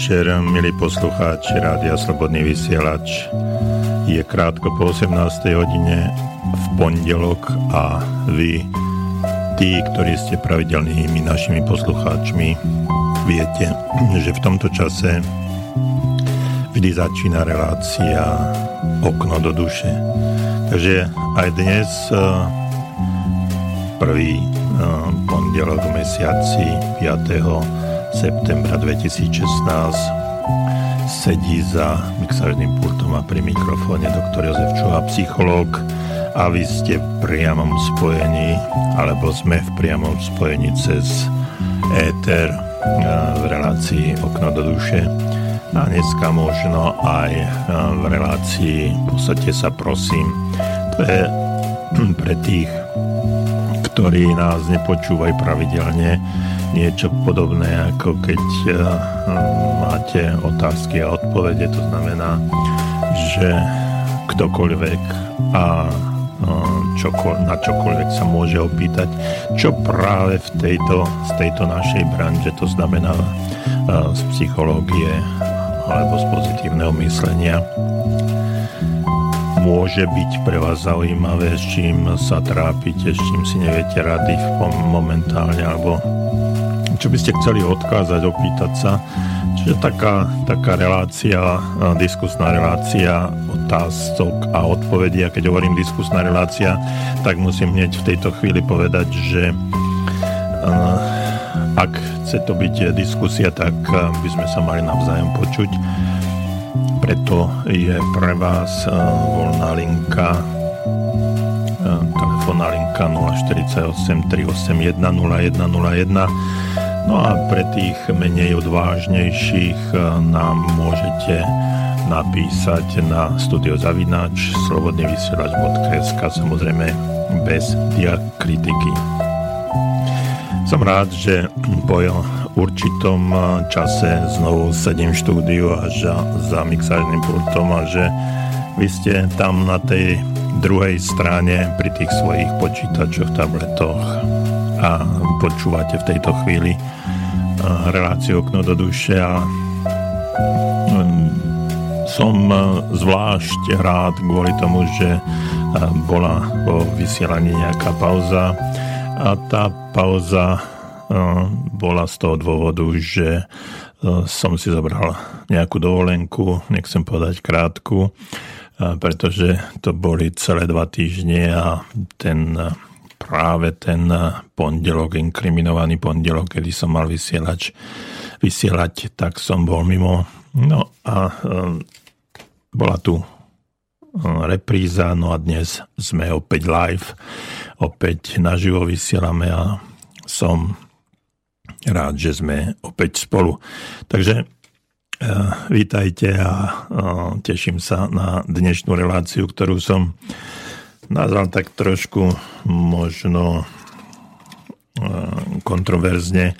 večer, milí poslucháči Rádia Slobodný vysielač. Je krátko po 18. hodine v pondelok a vy, tí, ktorí ste pravidelnými našimi poslucháčmi, viete, že v tomto čase vždy začína relácia Okno do duše. Takže aj dnes eh, prvý eh, pondelok v mesiaci 5 septembra 2016 sedí za mixážnym pultom a pri mikrofóne doktor Jozef Čuha, psychológ. A vy ste v priamom spojení, alebo sme v priamom spojení cez éter v relácii Okno do duše. A dneska možno aj v relácii v sa prosím. To je pre tých, ktorí nás nepočúvajú pravidelne, niečo podobné, ako keď uh, máte otázky a odpovede. To znamená, že ktokoľvek a čokol, na čokoľvek sa môže opýtať, čo práve v tejto, z tejto našej branže, to znamená uh, z psychológie alebo z pozitívneho myslenia, môže byť pre vás zaujímavé, s čím sa trápite, s čím si neviete rady momentálne, alebo čo by ste chceli odkázať, opýtať sa. Čiže taká, taká relácia, diskusná relácia otázok a odpovedí. A keď hovorím diskusná relácia, tak musím hneď v tejto chvíli povedať, že ak chce to byť diskusia, tak by sme sa mali navzájom počuť. Preto je pre vás voľná linka telefónna linka 048 381 0101 No a pre tých menej odvážnejších eh, nám môžete napísať na studiozavinač slobodnyvysielač.sk samozrejme bez diakritiky. Som rád, že po určitom eh, čase znovu sedím v štúdiu a za, za mixážnym pultom a že vy ste tam na tej druhej strane pri tých svojich počítačoch, tabletoch a počúvate v tejto chvíli reláciu Okno do duše a som zvlášť rád kvôli tomu, že bola po vysielaní nejaká pauza a tá pauza bola z toho dôvodu, že som si zobral nejakú dovolenku, nechcem povedať krátku, pretože to boli celé dva týždne a ten práve ten pondelok, inkriminovaný pondelok, kedy som mal vysielať, vysielať tak som bol mimo. No a um, bola tu um, repríza, no a dnes sme opäť live, opäť naživo vysielame a som rád, že sme opäť spolu. Takže uh, vítajte a uh, teším sa na dnešnú reláciu, ktorú som nazval tak trošku možno kontroverzne,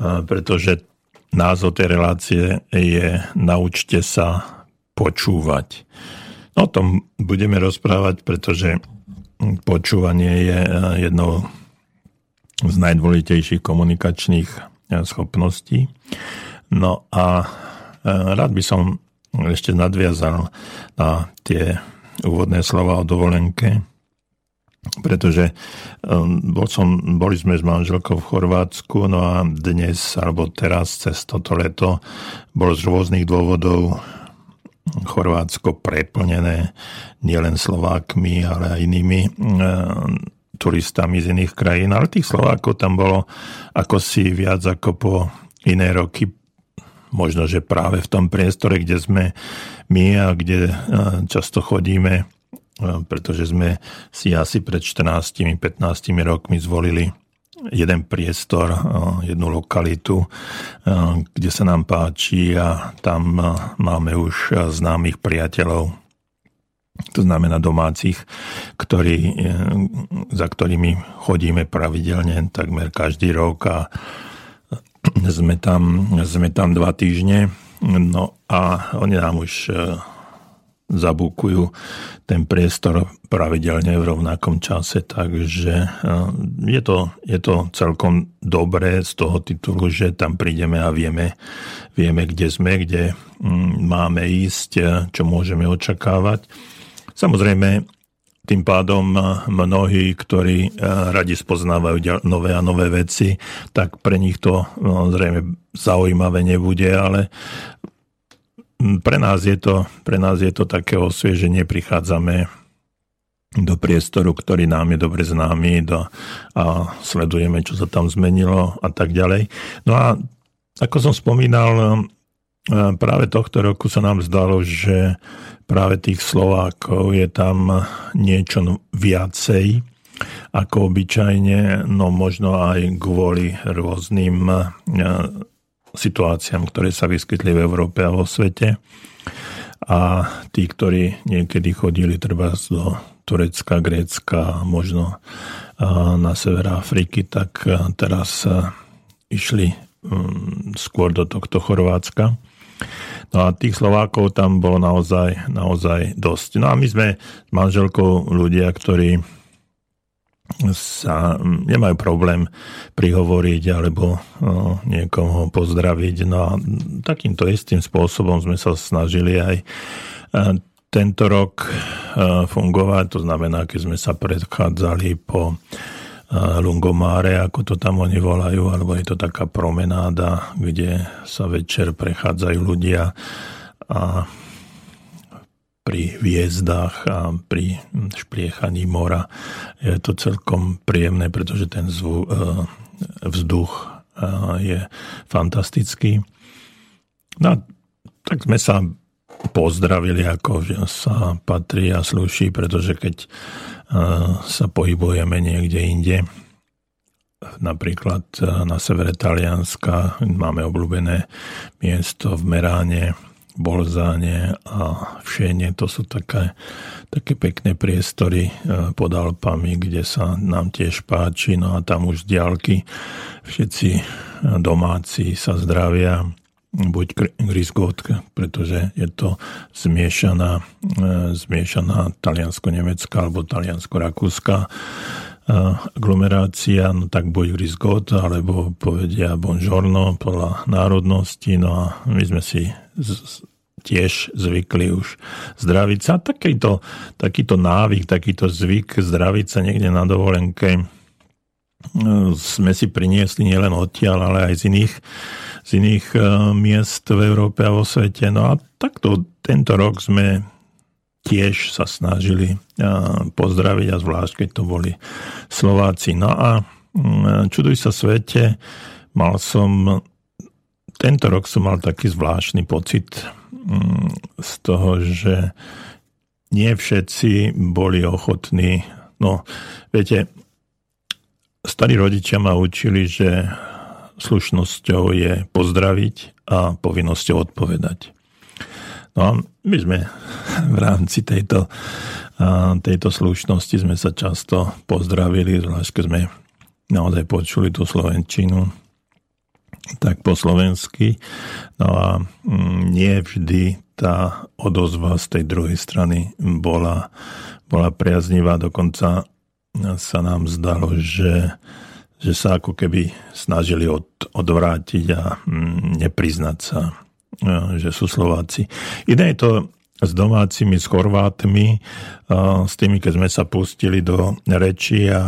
pretože názov tej relácie je Naučte sa počúvať. O tom budeme rozprávať, pretože počúvanie je jednou z najdôležitejších komunikačných schopností. No a rád by som ešte nadviazal na tie úvodné slova o dovolenke, pretože um, bol som, boli sme s manželkou v Chorvátsku, no a dnes, alebo teraz cez toto leto, bol z rôznych dôvodov Chorvátsko preplnené nielen Slovákmi, ale aj inými um, turistami z iných krajín, ale tých Slovákov tam bolo ako si viac ako po iné roky. Možno, že práve v tom priestore, kde sme my a kde často chodíme, pretože sme si asi pred 14-15 rokmi zvolili jeden priestor, jednu lokalitu, kde sa nám páči a tam máme už známych priateľov, to znamená domácich, ktorí, za ktorými chodíme pravidelne takmer každý rok a sme tam, sme tam dva týždne, no a oni nám už zabukujú ten priestor pravidelne v rovnakom čase, takže je to, je to celkom dobré z toho titulu, že tam prídeme a vieme, vieme kde sme, kde mm, máme ísť, čo môžeme očakávať. Samozrejme, tým pádom mnohí, ktorí radi spoznávajú nové a nové veci, tak pre nich to no, zrejme zaujímavé nebude, ale pre nás je to, pre nás je to také osvieženie, prichádzame do priestoru, ktorý nám je dobre známy do, a sledujeme, čo sa tam zmenilo a tak ďalej. No a ako som spomínal, práve tohto roku sa nám zdalo, že práve tých Slovákov je tam niečo viacej ako obyčajne, no možno aj kvôli rôznym situáciám, ktoré sa vyskytli v Európe a vo svete. A tí, ktorí niekedy chodili treba do Turecka, Grécka, možno na sever Afriky, tak teraz išli mm, skôr do tohto Chorvátska. No a tých Slovákov tam bolo naozaj, naozaj dosť. No a my sme s manželkou ľudia, ktorí sa nemajú problém prihovoriť alebo niekoho pozdraviť. No a takýmto istým spôsobom sme sa snažili aj e, tento rok e, fungovať. To znamená, keď sme sa predchádzali po e, Lungomáre, ako to tam oni volajú, alebo je to taká promenáda, kde sa večer prechádzajú ľudia a pri hviezdách a pri špliechaní mora. Je to celkom príjemné, pretože ten zvu, e, vzduch e, je fantastický. No tak sme sa pozdravili, ako sa patrí a sluší, pretože keď e, sa pohybujeme niekde inde, napríklad na severe Talianska máme obľúbené miesto v Meráne, Bolzáne a Všenie. To sú také, také pekné priestory e, pod Alpami, kde sa nám tiež páči. No a tam už z diálky všetci e, domáci sa zdravia buď Grisgot, pretože je to zmiešaná, e, zmiešaná taliansko-nemecká alebo taliansko-rakúska aglomerácia, no tak buď Grisgot, alebo povedia Bonžorno podľa národnosti, no a my sme si tiež zvykli už zdraviť sa. Takýto, takýto návyk, takýto zvyk zdraviť sa niekde na dovolenke e, sme si priniesli nielen odtiaľ, ale aj z iných, z iných e, miest v Európe a vo svete. No a takto tento rok sme tiež sa snažili pozdraviť a zvlášť, keď to boli Slováci. No a čuduj sa svete, mal som tento rok som mal taký zvláštny pocit z toho, že nie všetci boli ochotní. No, viete, starí rodičia ma učili, že slušnosťou je pozdraviť a povinnosťou odpovedať. No a my sme v rámci tejto, tejto slušnosti sme sa často pozdravili, zvlášť keď sme naozaj počuli tú Slovenčinu, tak po slovensky. No a mm, nie vždy tá odozva z tej druhej strany bola, bola priaznivá. Dokonca sa nám zdalo, že, že sa ako keby snažili od, odvrátiť a mm, nepriznať sa, že sú Slováci. Iné je to s domácimi, s Chorvátmi, s tými, keď sme sa pustili do reči a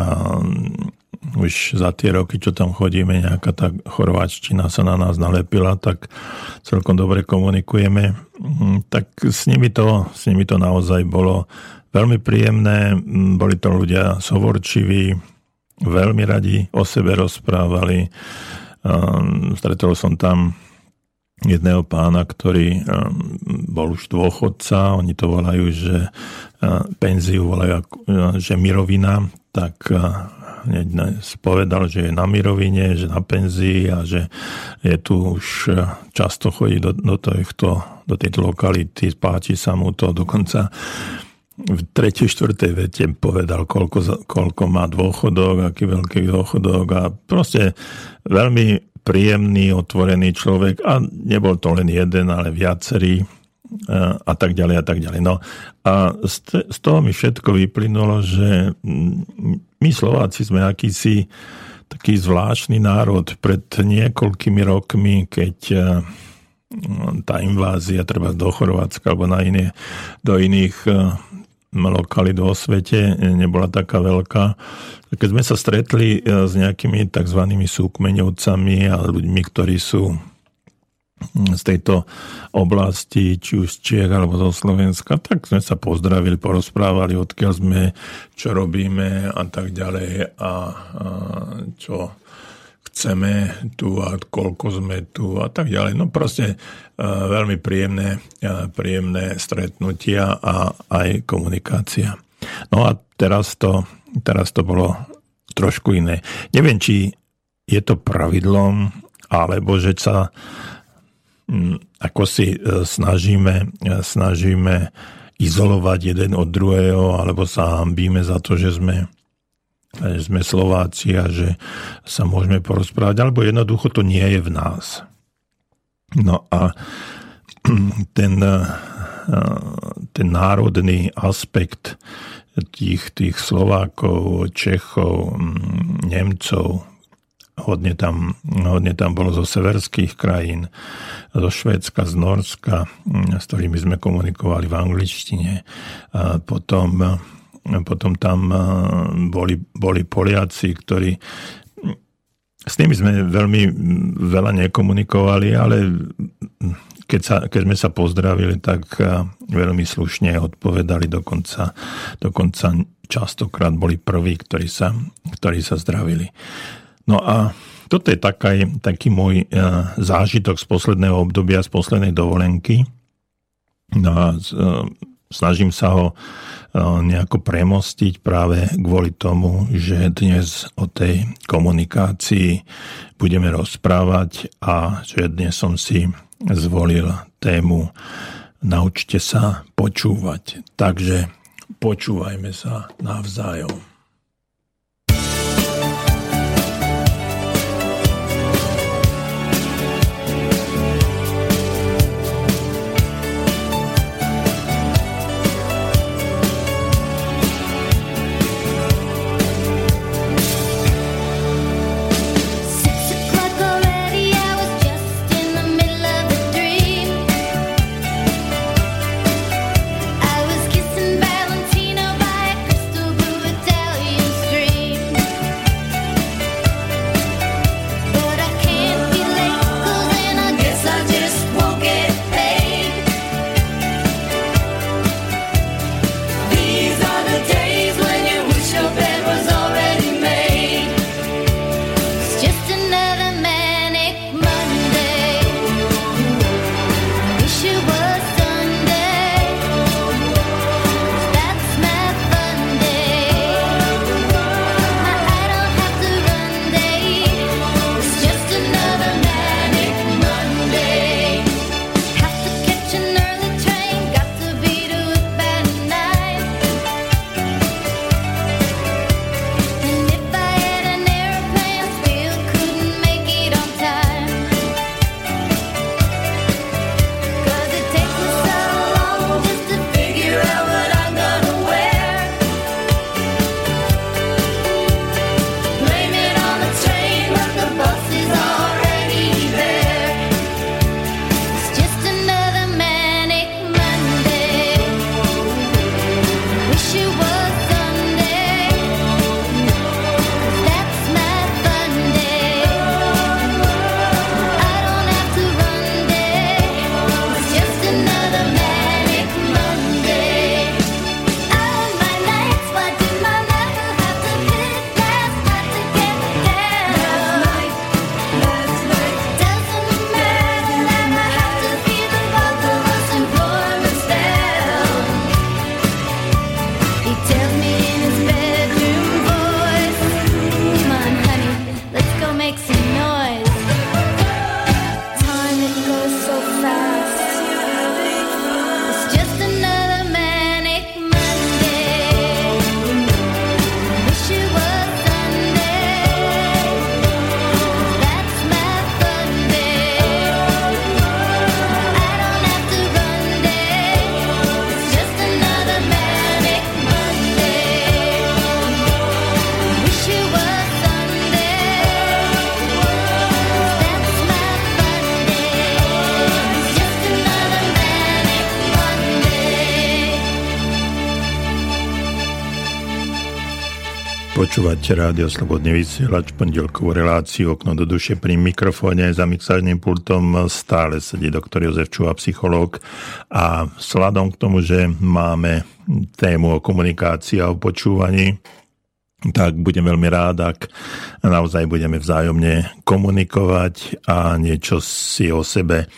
už za tie roky, čo tam chodíme, nejaká tá chorváčtina sa na nás nalepila, tak celkom dobre komunikujeme. Mm, tak s nimi to, s nimi to naozaj bolo veľmi príjemné. Mm, boli to ľudia sovorčiví, veľmi radi o sebe rozprávali. Stretol som tam jedného pána, ktorý ehm, bol už dôchodca, oni to volajú, že penziu volajú, že mirovina, tak hneď že je na mirovine, že na penzii a že je tu už často chodí do, do, tohto, do tejto lokality, páči sa mu to, dokonca v tretej, štvrtej vete povedal, koľko, koľko má dôchodok, aký veľký dôchodok a proste veľmi príjemný, otvorený človek a nebol to len jeden, ale viacerý a tak ďalej a tak ďalej. No a z toho mi všetko vyplynulo, že my Slováci sme akýsi taký zvláštny národ. Pred niekoľkými rokmi, keď tá invázia treba do Chorvátska alebo na iné, do iných lokalít vo svete nebola taká veľká. Keď sme sa stretli s nejakými tzv. súkmeňovcami a ľuďmi, ktorí sú z tejto oblasti, či už z Čiech alebo zo Slovenska, tak sme sa pozdravili, porozprávali, odkiaľ sme, čo robíme a tak ďalej a, a čo chceme tu a koľko sme tu a tak ďalej. No proste a, veľmi príjemné, a, príjemné stretnutia a aj komunikácia. No a teraz to, teraz to bolo trošku iné. Neviem, či je to pravidlom, alebo že sa Mm, ako si e, snažíme, e, snažíme izolovať jeden od druhého, alebo sa hambíme za to, že sme, sme Slováci a že sa môžeme porozprávať, alebo jednoducho to nie je v nás. No a ten, e, ten národný aspekt tých, tých Slovákov, Čechov, Nemcov, Hodne tam, hodne tam bolo zo severských krajín, zo Švédska, z Norska, mm, s ktorými sme komunikovali v angličtine. A potom, potom tam boli, boli Poliaci, ktorí s nimi sme veľmi veľa nekomunikovali, ale keď, sa, keď sme sa pozdravili, tak veľmi slušne odpovedali, dokonca, dokonca častokrát boli prví, ktorí sa, ktorí sa zdravili. No a toto je taký, taký môj e, zážitok z posledného obdobia, z poslednej dovolenky. No a e, snažím sa ho e, nejako premostiť práve kvôli tomu, že dnes o tej komunikácii budeme rozprávať a že dnes som si zvolil tému Naučte sa počúvať. Takže počúvajme sa navzájom. Počúvate rádio Slobodný vysielač, pondelkovú reláciu Okno do duše pri mikrofóne za mixážnym pultom stále sedí doktor Jozef Čuha, psychológ. A sladom k tomu, že máme tému o komunikácii a o počúvaní, tak budem veľmi rád, ak naozaj budeme vzájomne komunikovať a niečo si o sebe e,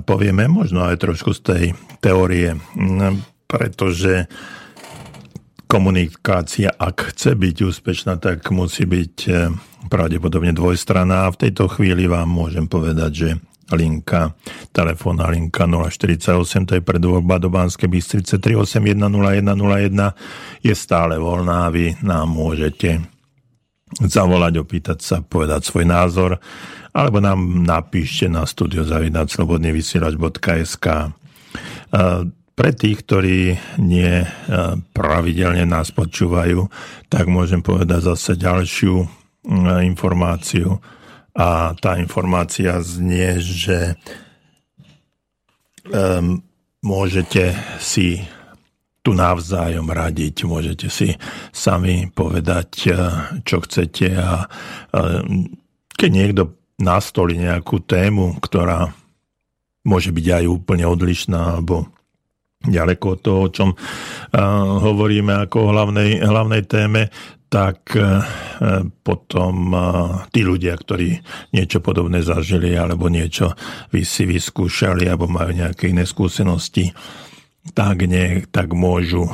povieme, možno aj trošku z tej teórie, pretože komunikácia, ak chce byť úspešná, tak musí byť eh, pravdepodobne dvojstranná. A v tejto chvíli vám môžem povedať, že linka, telefónna linka 048, to je predvoľba do Banskej Bystrice 3810101 je stále voľná, vy nám môžete zavolať, opýtať sa, povedať svoj názor, alebo nám napíšte na studiozavinaclobodnyvysielač.sk pre tých, ktorí nie e, pravidelne nás počúvajú, tak môžem povedať zase ďalšiu e, informáciu. A tá informácia znie, že môžete si tu navzájom radiť, môžete si sami povedať, čo chcete a keď niekto nastoli nejakú tému, ktorá môže byť aj úplne odlišná alebo ďaleko od toho, o čom uh, hovoríme ako o hlavnej, hlavnej téme, tak uh, potom uh, tí ľudia, ktorí niečo podobné zažili alebo niečo si vyskúšali alebo majú nejaké iné skúsenosti, tak, nie, tak môžu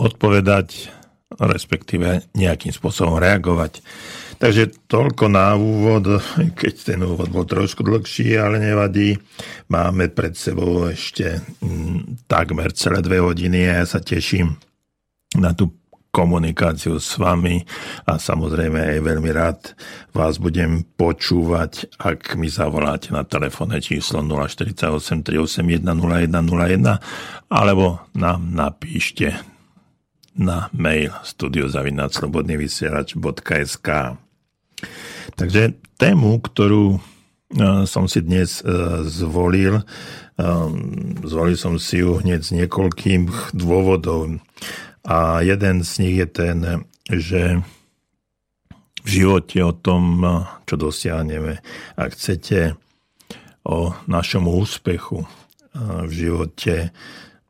odpovedať, respektíve nejakým spôsobom reagovať. Takže toľko na úvod, keď ten úvod bol trošku dlhší, ale nevadí. Máme pred sebou ešte mm, takmer celé dve hodiny a ja sa teším na tú komunikáciu s vami a samozrejme aj veľmi rád vás budem počúvať, ak mi zavoláte na telefónne číslo 048 381 0101 alebo nám napíšte na mail studiozavinaclobodnyvysielač.sk Takže tému, ktorú e, som si dnes e, zvolil, e, zvolil som si ju hneď z niekoľkých dôvodov. A jeden z nich je ten, že v živote o tom, čo dosiahneme, ak chcete o našom úspechu v živote,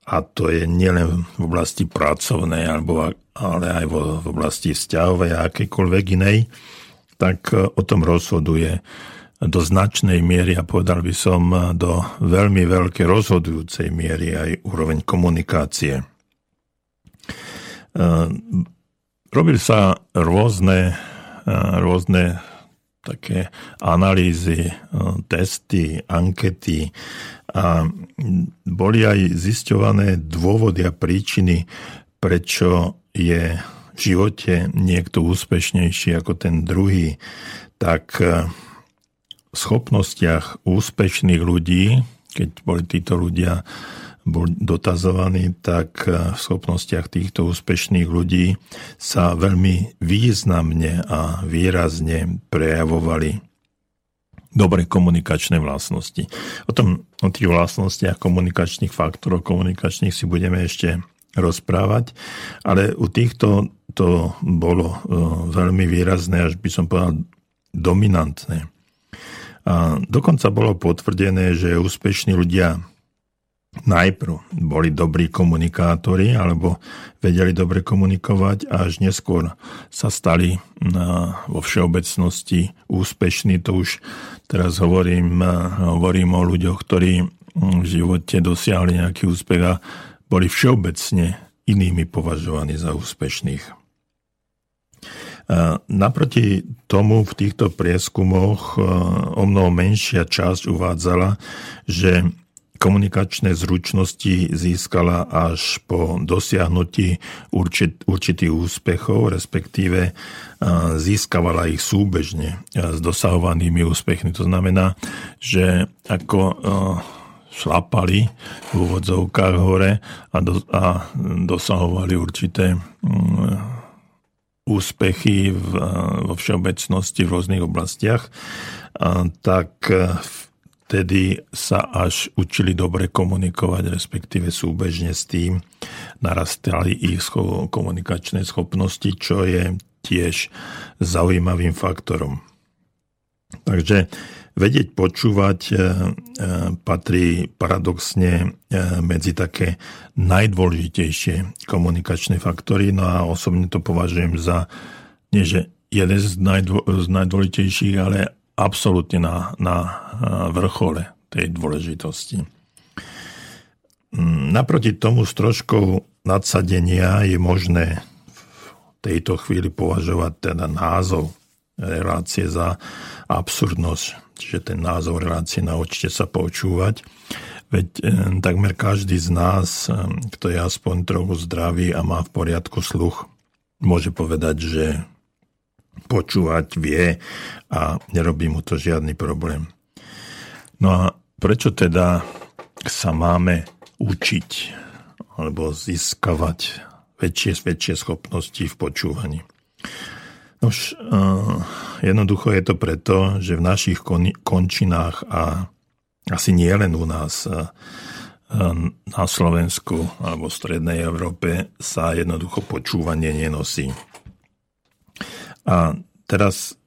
a to je nielen v oblasti pracovnej, alebo, ale aj v oblasti vzťahovej a akejkoľvek inej, tak e, o tom rozhoduje do značnej miery a povedal by som e, do veľmi veľkej rozhodujúcej miery aj úroveň komunikácie. E, Robili sa rôzne, rôzne také analýzy, testy, ankety a boli aj zisťované dôvody a príčiny, prečo je v živote niekto úspešnejší ako ten druhý, tak eh, v schopnostiach úspešných ľudí, keď boli títo ľudia boli dotazovaní, tak eh, v schopnostiach týchto úspešných ľudí sa veľmi významne a výrazne prejavovali dobre komunikačné vlastnosti. O tom, o tých vlastnostiach komunikačných faktorov, komunikačných si budeme ešte rozprávať, ale u týchto to bolo e, veľmi výrazné, až by som povedal dominantné. A dokonca bolo potvrdené, že úspešní ľudia najprv boli dobrí komunikátori alebo vedeli dobre komunikovať a až neskôr sa stali vo všeobecnosti úspešní. To už teraz hovorím, hovorím o ľuďoch, ktorí v živote dosiahli nejaký úspech a boli všeobecne inými považovaní za úspešných. Naproti tomu v týchto prieskumoch o mnoho menšia časť uvádzala, že komunikačné zručnosti získala až po dosiahnutí určit, určitých úspechov, respektíve získavala ich súbežne s dosahovanými úspechmi. To znamená, že ako šlapali v úvodzovkách hore a, do, a dosahovali určité mm, úspechy v, vo všeobecnosti v rôznych oblastiach, a, tak vtedy sa až učili dobre komunikovať, respektíve súbežne s tým narastali ich komunikačné schopnosti, čo je tiež zaujímavým faktorom. Takže vedieť počúvať e, e, patrí paradoxne medzi také najdôležitejšie komunikačné faktory, no a osobne to považujem za nie že jeden z, najdô, z najdôležitejších, ale absolútne na, na vrchole tej dôležitosti. Mm, naproti tomu s troškou nadsadenia je možné v tejto chvíli považovať teda názov relácie za absurdnosť. Čiže ten názov relácie naučte sa počúvať. Veď e, takmer každý z nás, e, kto je aspoň trochu zdravý a má v poriadku sluch, môže povedať, že počúvať vie a nerobí mu to žiadny problém. No a prečo teda sa máme učiť alebo získavať väčšie, väčšie schopnosti v počúvaní? Nož, uh, jednoducho je to preto, že v našich kon, končinách a asi nie len u nás, uh, na Slovensku alebo v Strednej Európe sa jednoducho počúvanie nenosí. A teraz,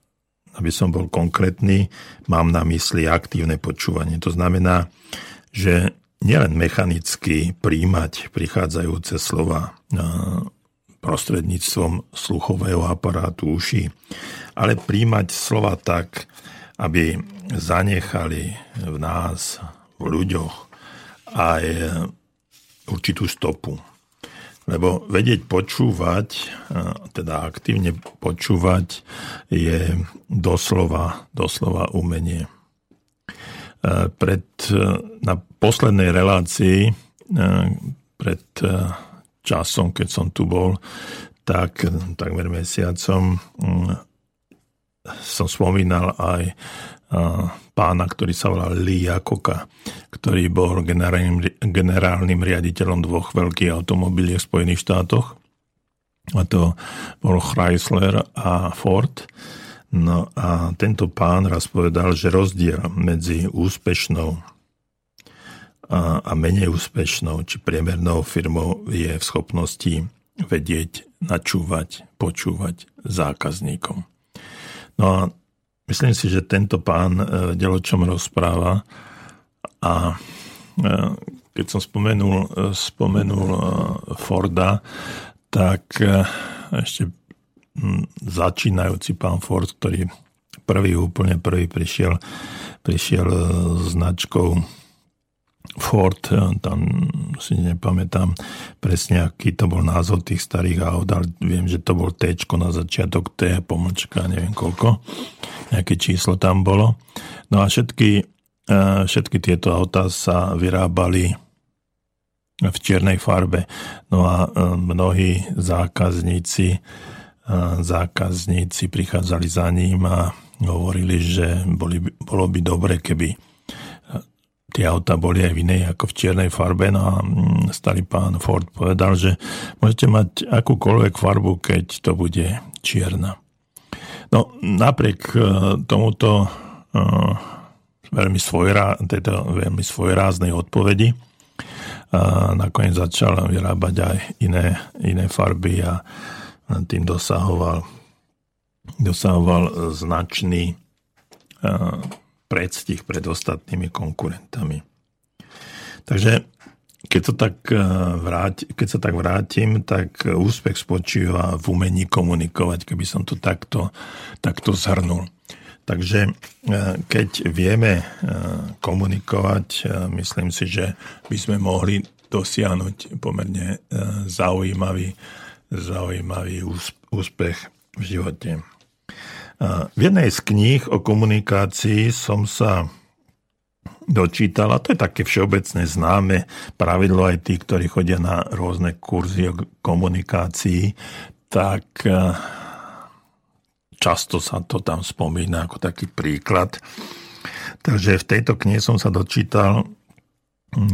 aby som bol konkrétny, mám na mysli aktívne počúvanie. To znamená, že nielen mechanicky príjmať prichádzajúce slova prostredníctvom sluchového aparátu uši, ale príjmať slova tak, aby zanechali v nás, v ľuďoch aj určitú stopu. Lebo vedieť počúvať, teda aktívne počúvať, je doslova, doslova umenie. Pred, na poslednej relácii, pred časom, keď som tu bol, tak takmer mesiacom som spomínal aj pána, ktorý sa volal Lee Jakoka, ktorý bol generálnym, generálnym riaditeľom dvoch veľkých automobiliek v Spojených štátoch. A to bol Chrysler a Ford. No a tento pán raz povedal, že rozdiel medzi úspešnou a, a menej úspešnou či priemernou firmou je v schopnosti vedieť, načúvať, počúvať zákazníkom. No a Myslím si, že tento pán e, vedel, o čom rozpráva a e, keď som spomenul, e, spomenul Forda, tak ešte začínajúci pán Ford, ktorý prvý, úplne prvý prišiel, prišiel značkou Ford, tam si nepamätám presne, aký to bol názov tých starých aut, ale viem, že to bol T na začiatok, T, pomočka, neviem koľko, nejaké číslo tam bolo. No a všetky, e, všetky tieto autá sa vyrábali v čiernej farbe. No a e, mnohí zákazníci, zákazníci prichádzali za ním a hovorili, že boli, bolo by dobre, keby tie auta boli aj v inej ako v čiernej farbe. No a mm, starý pán Ford povedal, že môžete mať akúkoľvek farbu, keď to bude čierna. No napriek e, tomuto uh, veľmi, svojrá, tejto veľmi svojráznej odpovedi uh, nakoniec začal vyrábať aj iné, iné farby a tým dosahoval, dosahoval značný uh, predstih pred ostatnými konkurentami. Takže keď, to tak eh, vráti, keď sa tak vrátim, tak úspech spočíva v umení komunikovať, keby som to takto, takto zhrnul. Takže eh, keď vieme eh, komunikovať, myslím si, že by sme mohli dosiahnuť pomerne zaujímavý, zaujímavý úspech v živote. V jednej z kníh o komunikácii som sa dočítal, a to je také všeobecné známe pravidlo aj tí, ktorí chodia na rôzne kurzy o komunikácii, tak e, často sa to tam spomína ako taký príklad. Takže v tejto knihe som sa dočítal,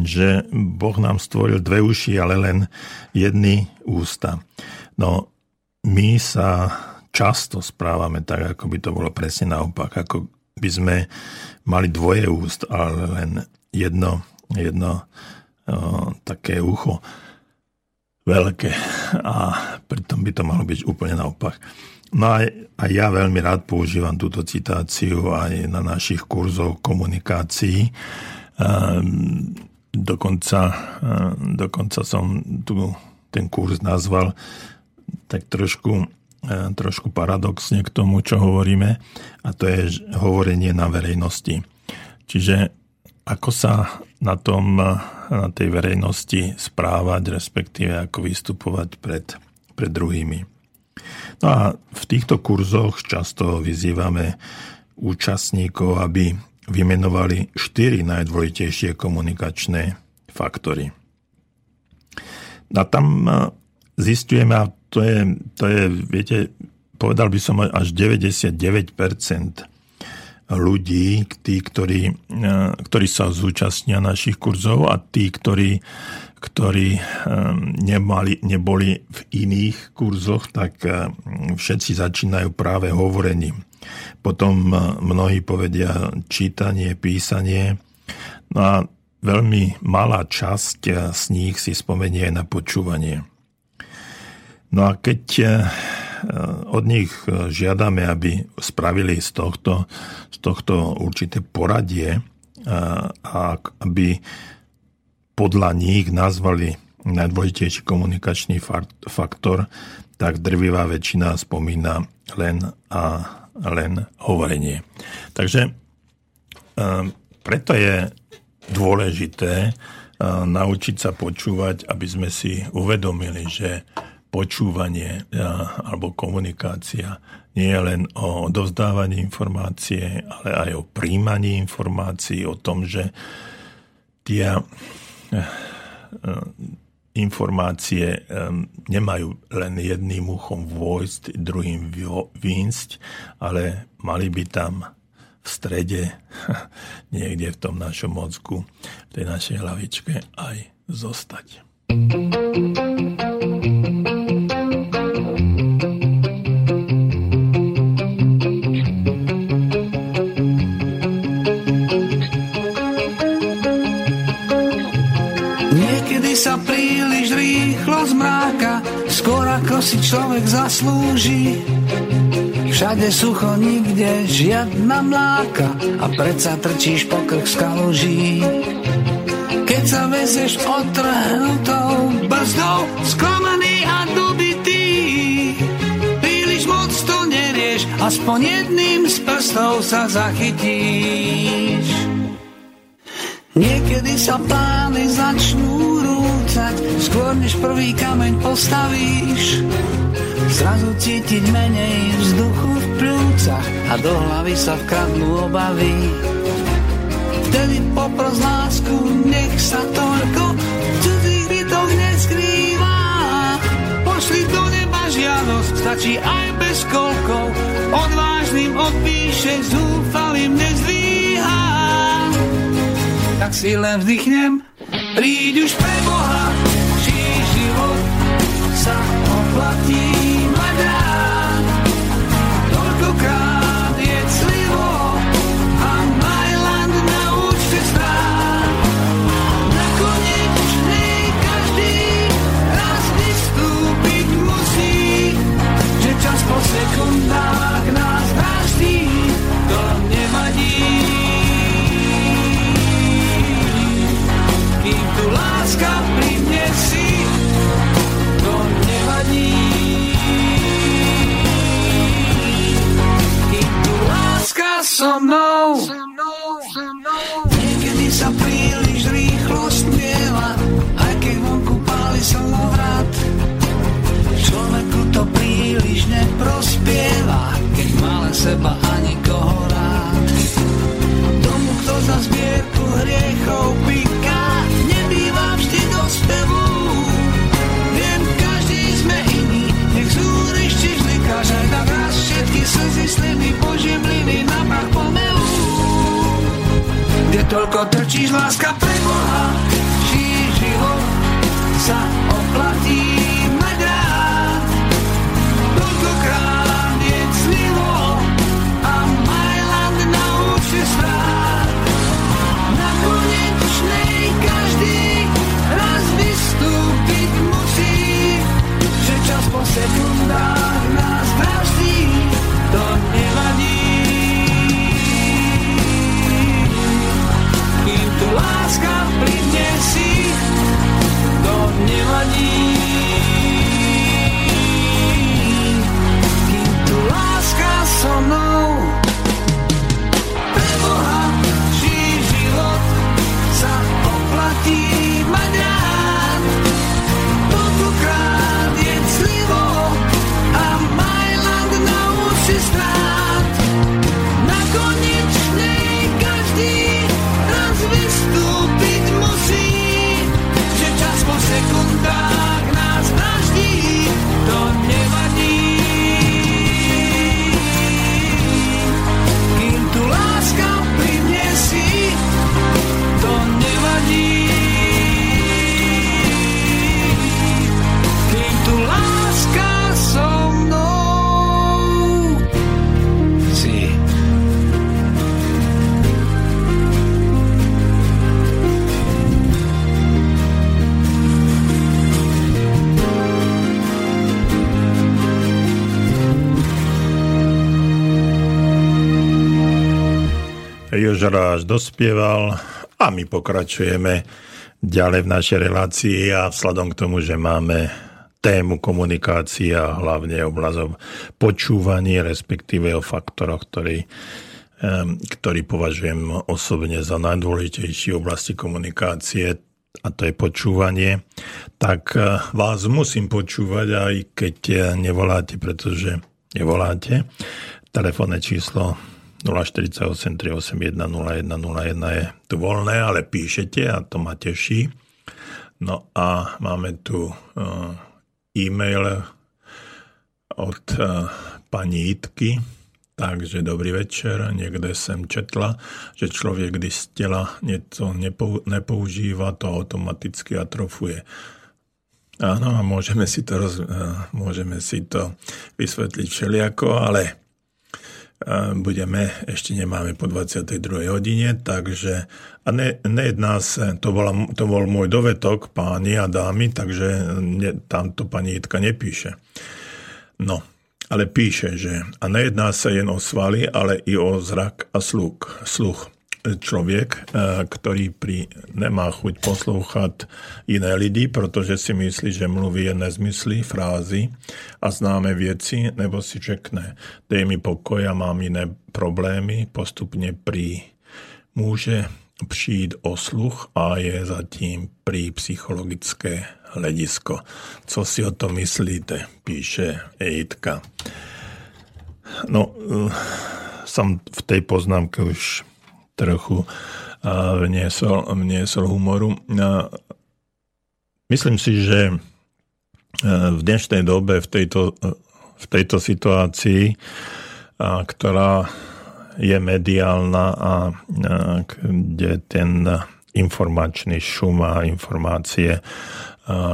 že Boh nám stvoril dve uši, ale len jedny ústa. No, my sa často správame tak, ako by to bolo presne naopak, ako by sme mali dvoje úst, ale len jedno, jedno o, také ucho. veľké a pritom by to malo byť úplne naopak. No a, a ja veľmi rád používam túto citáciu aj na našich kurzoch komunikácií. Um, dokonca, um, dokonca som tu ten kurz nazval tak trošku, trošku paradoxne k tomu, čo hovoríme, a to je hovorenie na verejnosti. Čiže ako sa na, tom, na tej verejnosti správať, respektíve ako vystupovať pred, pred druhými. No a v týchto kurzoch často vyzývame účastníkov, aby vymenovali štyri najdôležitejšie komunikačné faktory. A tam zistujeme, a to je, to je, viete, povedal by som až 99% ľudí, tí, ktorí, ktorí sa zúčastnia našich kurzov a tí, ktorí ktorí ehm, nemali, neboli v iných kurzoch, tak ehm, všetci začínajú práve hovorením. Potom mnohí povedia čítanie, písanie. No a veľmi malá časť z nich si spomenie na počúvanie. No a keď od nich žiadame, aby spravili z tohto, z tohto určité poradie a aby podľa nich nazvali najdôležitejší komunikačný faktor, tak drvivá väčšina spomína len a len hovorenie. Takže preto je dôležité naučiť sa počúvať, aby sme si uvedomili, že počúvanie alebo komunikácia nie je len o dozdávaní informácie, ale aj o príjmaní informácií, o tom, že tie informácie nemajú len jedným uchom vojsť, druhým výjsť, ale mali by tam v strede, niekde v tom našom mozgu, v tej našej hlavičke aj zostať. thank you si človek zaslúži. Všade sucho, nikde žiadna mláka a predsa trčíš po krk z Keď sa vezeš otrhnutou brzdou, sklamaný a dobitý, príliš moc to nerieš, aspoň jedným z prstov sa zachytíš. Niekedy sa plány začnú rúcať, skôr než prvý kameň postavíš. Zrazu cítiť menej vzduchu v plúcach a do hlavy sa vkradnú obavy. Vtedy popros lásku, nech sa toľko v cudzích bytoch neskrýva. Pošli do neba žiadosť, stačí aj bez kolkov, odvážnym odpíše, zúfalým nezdvíha tak si len vdychnem, príď už pre Boha, či život sa oplatí mať rád. Toľkokrát je clivo a Majland na účte strát. Nakoniec nej každý raz vystúpiť musí, že čas po sekundách nás láska si, to nevadí. Kým tu láska so mnou, niekedy sa príliš rýchlo smiela, aj keď vonku páli slnovrat. Človeku to príliš neprospieva, keď má len seba a nikoho rád. Tomu, kto za zbierku hriechov píka, Až dospieval a my pokračujeme ďalej v našej relácii a vzhľadom k tomu, že máme tému komunikácia a hlavne obrazov počúvanie, respektíve o faktoroch, ktorý, ktorý považujem osobne za najdôležitejší oblasti komunikácie, a to je počúvanie, tak eh, vás musím počúvať, aj keď eh, nevoláte, pretože nevoláte. Telefónne číslo 048 381 0101 je tu voľné, ale píšete a to ma teší. No a máme tu uh, e-mail od uh, pani Itky, Takže dobrý večer. Niekde som četla, že človek, když tela niečo nepoužíva, to automaticky atrofuje. Áno, a môžeme si to, roz, môžeme si to vysvetliť všelijako, ale budeme, ešte nemáme po 22. hodine, takže a ne, nejedná sa, to, bola, to bol môj dovetok, páni a dámy, takže ne, tamto pani Jitka nepíše. No, ale píše, že a nejedná sa jen o svaly, ale i o zrak a sluch. sluch človek, e, ktorý pri, nemá chuť poslúchať iné lidi, pretože si myslí, že mluví je nezmysly, frázy a známe veci, nebo si čekne. Dej mi pokoj a mám iné problémy, postupne pri môže přijít o sluch a je zatím pri psychologické hledisko. Co si o to myslíte, píše Ejtka. No, e, som v tej poznámke už trochu vniesol, vniesol humoru. Myslím si, že v dnešnej dobe, v tejto, v tejto situácii, ktorá je mediálna a kde ten informačný šum a informácie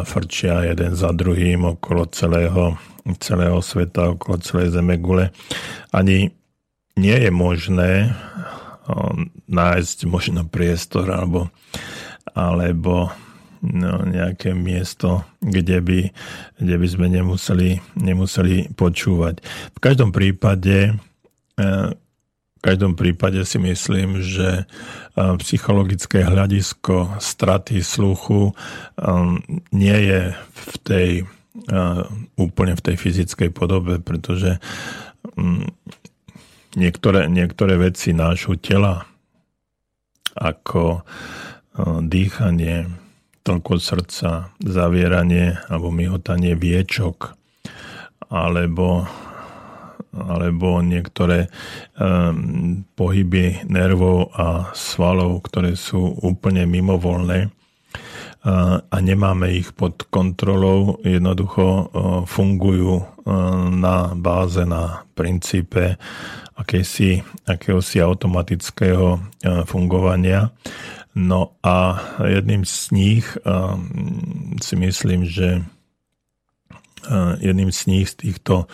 frčia jeden za druhým okolo celého, celého sveta, okolo celej Zemegule. Ani nie je možné nájsť možno priestor alebo, alebo no, nejaké miesto, kde by, kde by sme nemuseli, nemuseli počúvať. V každom prípade e, v každom prípade si myslím, že e, psychologické hľadisko straty sluchu e, nie je v tej úplne v tej fyzickej podobe, pretože niektoré, niektoré veci nášho tela, ako dýchanie, toľko srdca, zavieranie alebo myhotanie viečok, alebo, alebo niektoré um, pohyby nervov a svalov, ktoré sú úplne mimovolné a nemáme ich pod kontrolou, jednoducho fungujú na báze, na princípe akési, akéhosi automatického fungovania. No a jedným z nich si myslím, že jedným z nich z týchto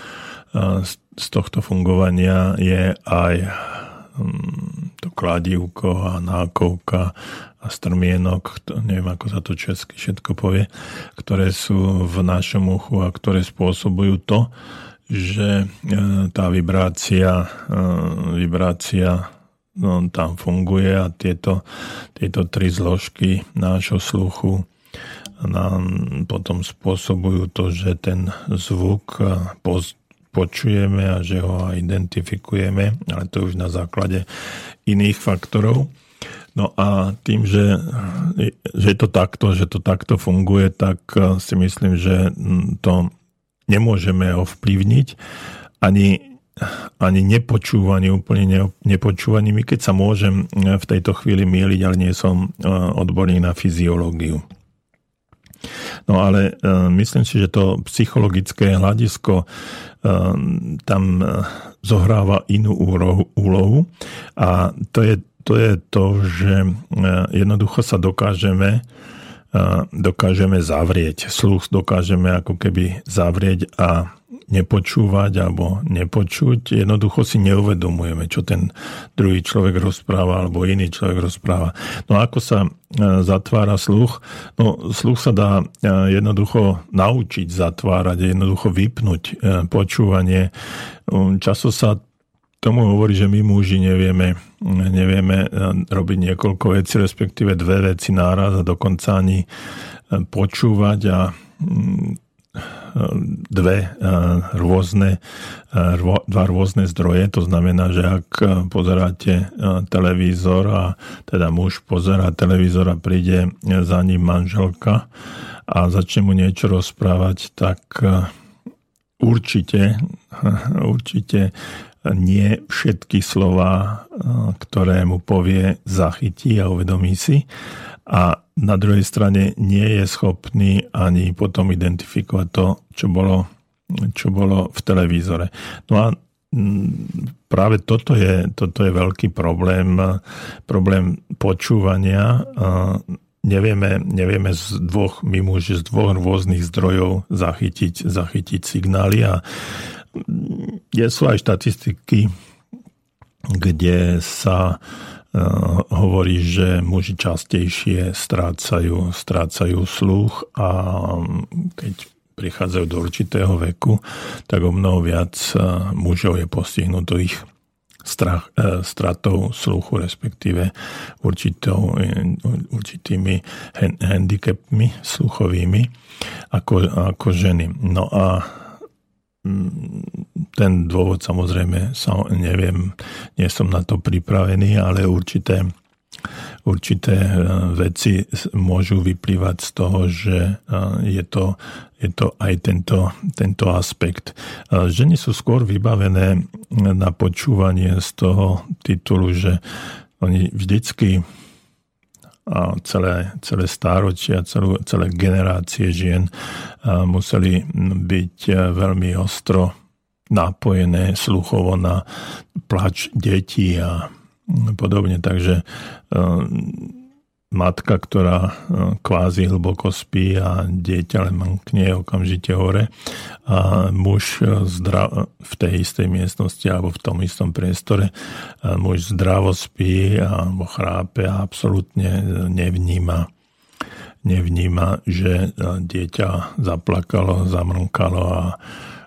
z tohto fungovania je aj hm, to kladívko a nákovka a strmienok, neviem ako sa to česky všetko povie, ktoré sú v našom uchu a ktoré spôsobujú to, že e, tá vibrácia, e, vibrácia no, tam funguje a tieto, tieto tri zložky nášho sluchu nám potom spôsobujú to, že ten zvuk e, počujeme a že ho identifikujeme, ale to už na základe iných faktorov. No a tým, že, že je to takto, že to takto funguje, tak si myslím, že to nemôžeme ovplyvniť ani, ani nepočúvanie, úplne nepočúvaním, keď sa môžem eh, v tejto chvíli mieliť, ale nie som eh, odborný na fyziológiu. No ale myslím si, že to psychologické hľadisko tam zohráva inú úlohu a to je to je to, že e, jednoducho sa dokážeme, e, dokážeme zavrieť. Sluch dokážeme ako keby zavrieť a nepočúvať alebo nepočuť. Jednoducho si neuvedomujeme, čo ten druhý človek rozpráva alebo iný človek rozpráva. No a ako sa e, zatvára sluch? No sluch sa dá jednoducho naučiť zatvárať, jednoducho vypnúť počúvanie. Často sa tomu hovorí, že my muži nevieme, nevieme robiť niekoľko vecí, respektíve dve veci náraz a dokonca ani počúvať a dve eh, rôzne, eh, dva rôzne zdroje. To znamená, že ak eh, pozeráte televízor a teda muž pozerá televízor a príde za ním manželka a začne mu niečo rozprávať, tak určite, určite nie všetky slova, ktoré mu povie, zachytí a uvedomí si a na druhej strane nie je schopný ani potom identifikovať to, čo bolo, čo bolo v televízore. No a práve toto je, toto je veľký problém, problém počúvania. Nevieme, nevieme z dvoch, my z dvoch rôznych zdrojov zachytiť, zachytiť signály a je sú aj štatistiky, kde sa Eh, hovorí, že muži častejšie strácajú, strácajú sluch a mm, keď prichádzajú do určitého veku, tak o mnoho viac eh, mužov je postihnutých strach, eh, stratou sluchu, respektíve určitou, určitými handicapmi sluchovými ako, ako ženy. No a ten dôvod samozrejme sa neviem, nie som na to pripravený, ale určité, určité e, veci môžu vyplývať z toho, že e, je to, je to aj tento, tento aspekt. E, ženy sú skôr vybavené na počúvanie z toho titulu, že oni vždycky celé, celé stáročia, celú, celé generácie žien museli byť veľmi ostro napojené sluchovo na plač detí a podobne. Takže matka, ktorá e, kvázi hlboko spí a dieťa len mankne okamžite hore a muž e, zdra- v tej istej miestnosti alebo v tom istom priestore muž zdravo spí alebo chrápe a absolútne nevníma nevníma, že dieťa zaplakalo, zamrnkalo a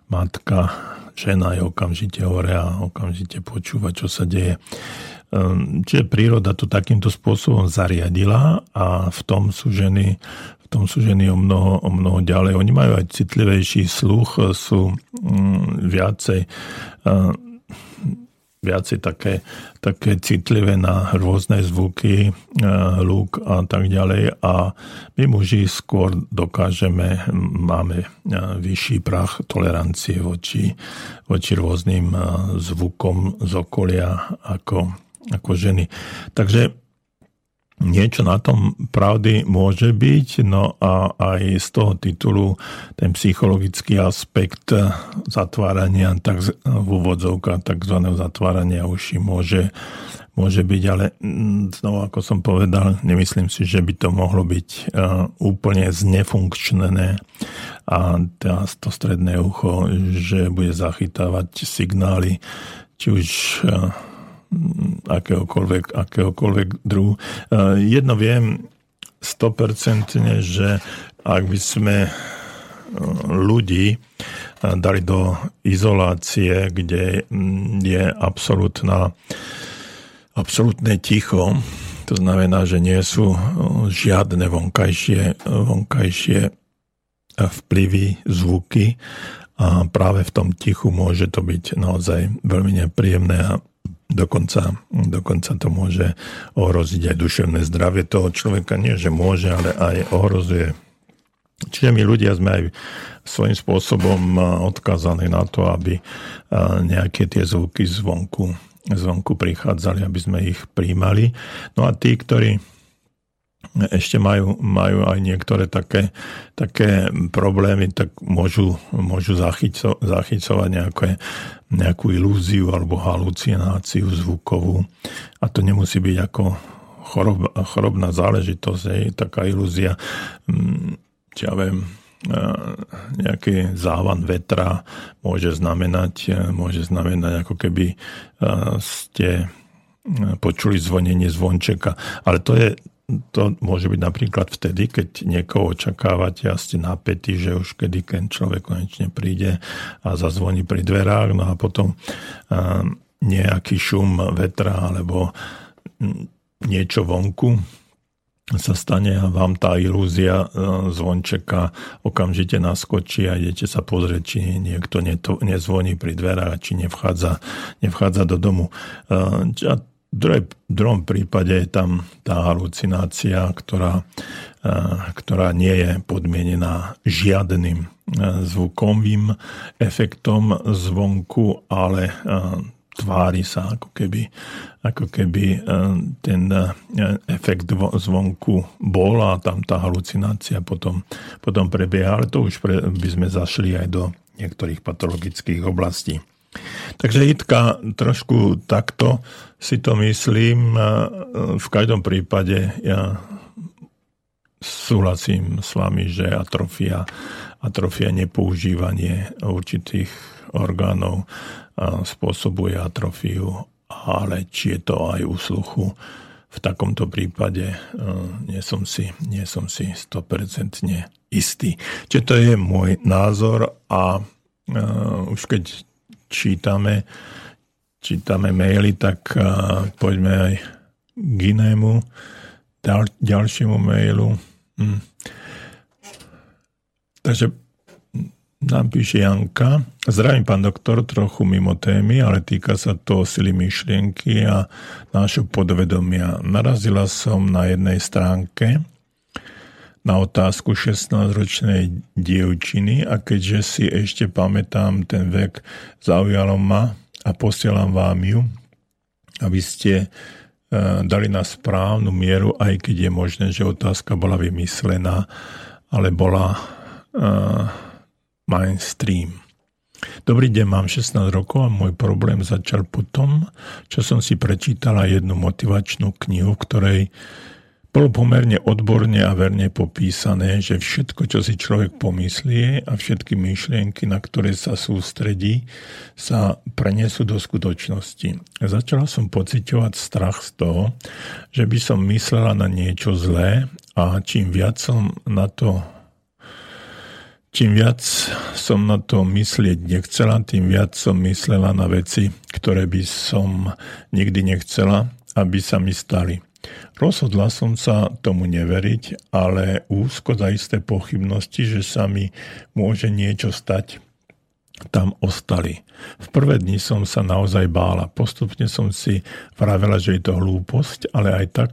matka, žena je okamžite hore a okamžite počúva, čo sa deje. Ehm, čiže príroda to takýmto spôsobom zariadila a v tom sú ženy, v tom sú ženy o mnoho, o mnoho ďalej. Oni majú aj citlivejší sluch, sú mm, viacej ehm, viacej také, také citlivé na rôzne zvuky, lúk a tak ďalej. A my muži skôr dokážeme, máme vyšší prach tolerancie voči, voči rôznym zvukom z okolia ako, ako ženy. Takže niečo na tom pravdy môže byť, no a aj z toho titulu ten psychologický aspekt zatvárania tak, v úvodzovkách tzv. zatvárania uši môže, môže byť, ale mm, znovu ako som povedal, nemyslím si, že by to mohlo byť e, úplne znefunkčnené a to stredné ucho, že bude zachytávať signály, či už e, akéhokoľvek, akéhokoľvek druhu. Jedno viem 100%, že ak by sme e, ľudí dali do izolácie, kde je absolútna, absolútne ticho, to znamená, že nie sú žiadne vonkajšie, vonkajšie vplyvy, zvuky a práve v tom tichu môže to byť naozaj veľmi nepríjemné a Dokonca, dokonca to môže ohroziť aj duševné zdravie toho človeka. Nie, že môže, ale aj ohrozuje. Čiže my ľudia sme aj svojím spôsobom odkázaní na to, aby nejaké tie zvuky zvonku, zvonku prichádzali, aby sme ich príjmali. No a tí, ktorí ešte majú, majú aj niektoré také, také problémy, tak môžu, môžu zachyco, zachycovať nejaké, nejakú ilúziu alebo halucináciu zvukovú. A to nemusí byť ako chorob, chorobná záležitosť, je taká ilúzia, mm, či ja viem, nejaký závan vetra môže znamenať, môže znamenať ako keby ste počuli zvonenie zvončeka. Ale to je, to môže byť napríklad vtedy, keď niekoho očakávate a ste napätí, že už kedy ten človek konečne príde a zazvoní pri dverách, no a potom nejaký šum vetra alebo niečo vonku sa stane a vám tá ilúzia e, zvončeka okamžite naskočí a idete sa pozrieť, či niekto nezvoní pri dverách, či nevchádza, nevchádza do domu. A v druhom prípade je tam tá halucinácia, ktorá, ktorá nie je podmienená žiadnym zvukovým efektom zvonku, ale tvári sa, ako keby, ako keby ten efekt zvonku bol a tam tá halucinácia potom, potom prebieha, ale to už pre, by sme zašli aj do niektorých patologických oblastí. Takže Jitka, trošku takto si to myslím. V každom prípade ja súhlasím s vami, že atrofia, atrofia nepoužívanie určitých orgánov spôsobuje atrofiu, ale či je to aj u sluchu, v takomto prípade nie som si, nie som si 100% istý. Čiže to je môj názor a už keď čítame, čítame maily, tak poďme aj k inému, ďal, ďalšiemu mailu. Hm. Takže nám píše Janka. Zdravím, pán doktor, trochu mimo témy, ale týka sa to sily myšlienky a nášho podvedomia. Narazila som na jednej stránke na otázku 16-ročnej dievčiny a keďže si ešte pamätám ten vek, zaujalo ma a posielam vám ju, aby ste e, dali na správnu mieru, aj keď je možné, že otázka bola vymyslená, ale bola uh, mainstream. Dobrý deň, mám 16 rokov a môj problém začal potom, čo som si prečítala jednu motivačnú knihu, v ktorej bolo pomerne odborne a verne popísané, že všetko, čo si človek pomyslie a všetky myšlienky, na ktoré sa sústredí, sa prenesú do skutočnosti. Začala som pociťovať strach z toho, že by som myslela na niečo zlé a čím viac som na to Čím viac som na to myslieť nechcela, tým viac som myslela na veci, ktoré by som nikdy nechcela, aby sa mi stali. Rozhodla som sa tomu neveriť, ale úzko za isté pochybnosti, že sa mi môže niečo stať, tam ostali. V prvé dni som sa naozaj bála. Postupne som si vravela, že je to hlúposť, ale aj tak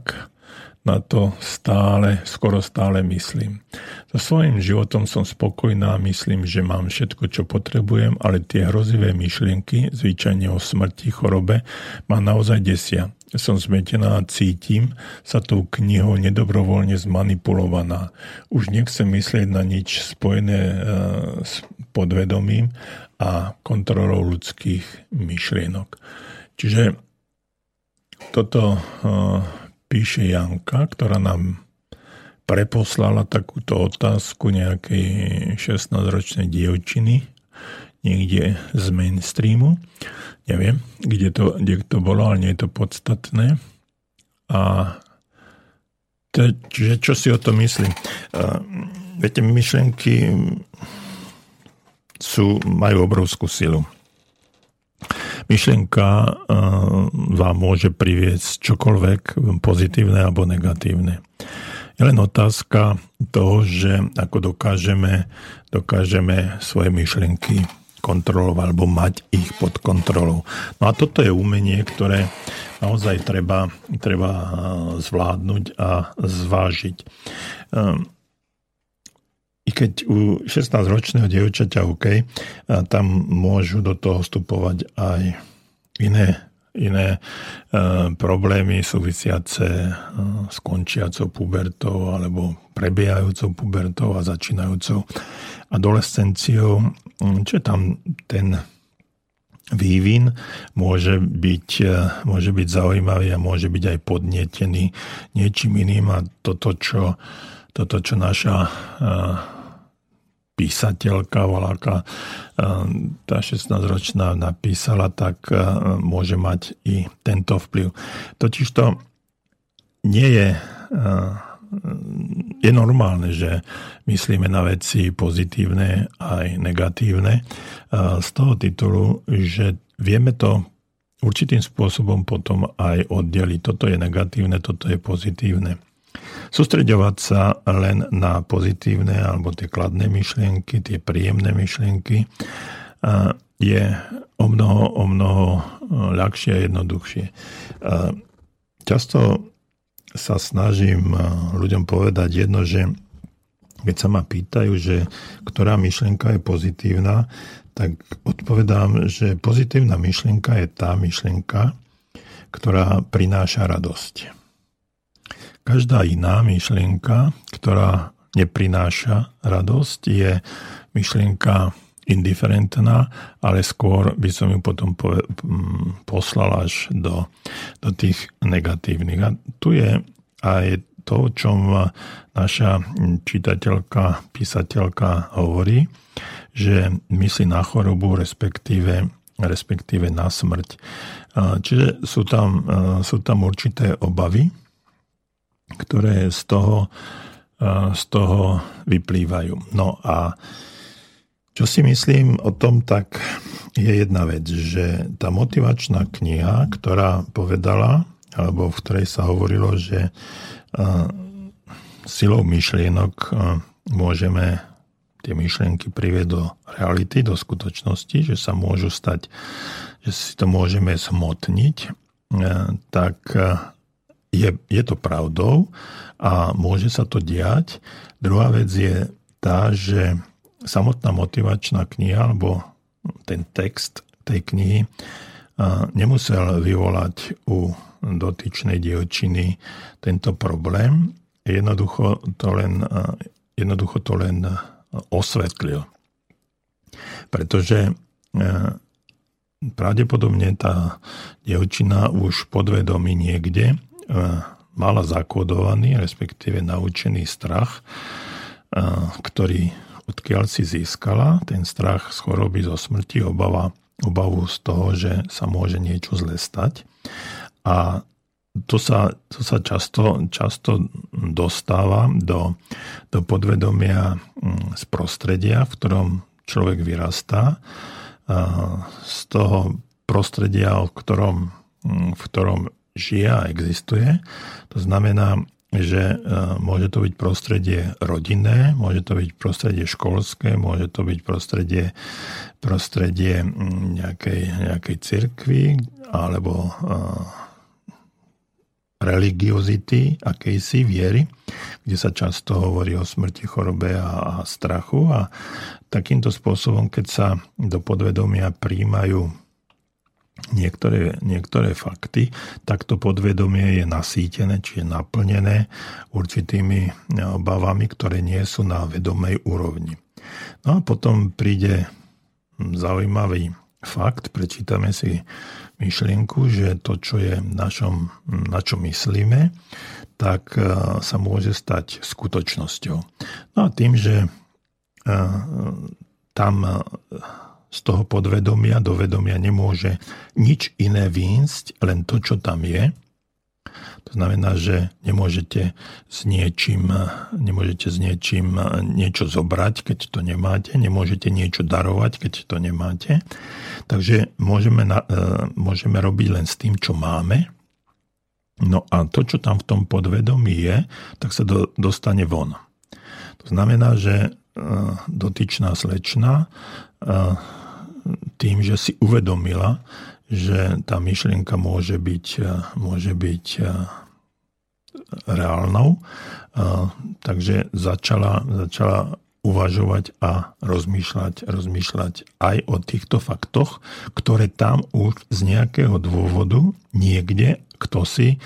na to stále, skoro stále myslím. So svojím životom som spokojná, myslím, že mám všetko, čo potrebujem, ale tie hrozivé myšlienky, zvyčajne o smrti, chorobe, ma naozaj desia. Som zmetená a cítim sa tou knihou nedobrovoľne zmanipulovaná. Už nechcem myslieť na nič spojené e, s podvedomím a kontrolou ľudských myšlienok. Čiže toto e, píše Janka, ktorá nám preposlala takúto otázku nejakej 16-ročnej dievčiny niekde z mainstreamu. Neviem, kde to, kde to bolo, ale nie je to podstatné. A to, čiže čo si o to myslím? Uh, viete, myšlenky sú, majú obrovskú silu. Myšlienka vám môže priviesť čokoľvek pozitívne alebo negatívne. Je len otázka toho, že ako dokážeme, dokážeme svoje myšlienky kontrolovať alebo mať ich pod kontrolou. No a toto je umenie, ktoré naozaj treba, treba eh, zvládnuť a zvážiť. Ehm, i keď u 16-ročného dievčaťa OK, tam môžu do toho vstupovať aj iné, iné problémy súvisiace s končiacou pubertou alebo prebiehajúcou pubertou a začínajúcou adolescenciou. Čo je tam ten vývin môže byť, môže byť zaujímavý a môže byť aj podnietený niečím iným a toto, čo, toto, čo naša uh, písateľka, voláka, e, tá 16-ročná napísala, tak e, môže mať i tento vplyv. Totiž to nie je, e, je normálne, že myslíme na veci pozitívne aj negatívne z toho titulu, že vieme to určitým spôsobom potom aj oddeliť. Toto je negatívne, toto je pozitívne. Sústreďovať sa len na pozitívne alebo tie kladné myšlienky, tie príjemné myšlienky je o mnoho, o mnoho ľahšie a jednoduchšie. Často sa snažím ľuďom povedať jedno, že keď sa ma pýtajú, že ktorá myšlienka je pozitívna, tak odpovedám, že pozitívna myšlienka je tá myšlienka, ktorá prináša radosť. Každá iná myšlienka, ktorá neprináša radosť, je myšlienka indiferentná, ale skôr by som ju potom poslal až do, do tých negatívnych. A tu je aj to, o čom naša čitateľka, písateľka hovorí, že myslí na chorobu, respektíve, respektíve na smrť. Čiže sú tam, sú tam určité obavy, ktoré z toho, z toho vyplývajú. No a čo si myslím o tom, tak je jedna vec, že tá motivačná kniha, ktorá povedala, alebo v ktorej sa hovorilo, že silou myšlienok môžeme tie myšlienky privieť do reality, do skutočnosti, že sa môžu stať, že si to môžeme zmotniť, tak je, je to pravdou a môže sa to diať. Druhá vec je tá, že samotná motivačná kniha alebo ten text tej knihy nemusel vyvolať u dotyčnej dievčiny tento problém. Jednoducho to len, jednoducho to len osvetlil. Pretože pravdepodobne tá dievčina už podvedomí niekde mala zakodovaný, respektíve naučený strach, ktorý odkiaľ si získala, ten strach z choroby, zo smrti, obava, obavu z toho, že sa môže niečo zle stať. A to sa, to sa často, často dostáva do, do podvedomia mm, z prostredia, v ktorom človek vyrastá, z toho prostredia, v ktorom, mm, v ktorom žije a existuje. To znamená, že e, môže to byť prostredie rodinné, môže to byť prostredie školské, môže to byť prostredie, prostredie nejakej, nejakej cirkvi alebo e, religiozity, akejsi viery, kde sa často hovorí o smrti, chorobe a, a strachu. A takýmto spôsobom, keď sa do podvedomia príjmajú niektoré, niektoré fakty, tak to podvedomie je nasýtené, čiže naplnené určitými obavami, ktoré nie sú na vedomej úrovni. No a potom príde zaujímavý fakt, prečítame si myšlienku, že to, čo je našom, na čo myslíme, tak e, sa môže stať skutočnosťou. No a tým, že e, tam z toho podvedomia do vedomia nemôže nič iné výjsť, len to, čo tam je. To znamená, že nemôžete s niečím, nemôžete s niečím niečo zobrať, keď to nemáte, nemôžete niečo darovať, keď to nemáte. Takže môžeme, e, môžeme robiť len s tým, čo máme. No a to, čo tam v tom podvedomí je, tak sa do, dostane von. To znamená, že e, dotyčná slečna e, tým, že si uvedomila, že tá myšlienka môže byť, môže byť reálnou, takže začala, začala uvažovať a rozmýšľať, rozmýšľať aj o týchto faktoch, ktoré tam už z nejakého dôvodu niekde, kto si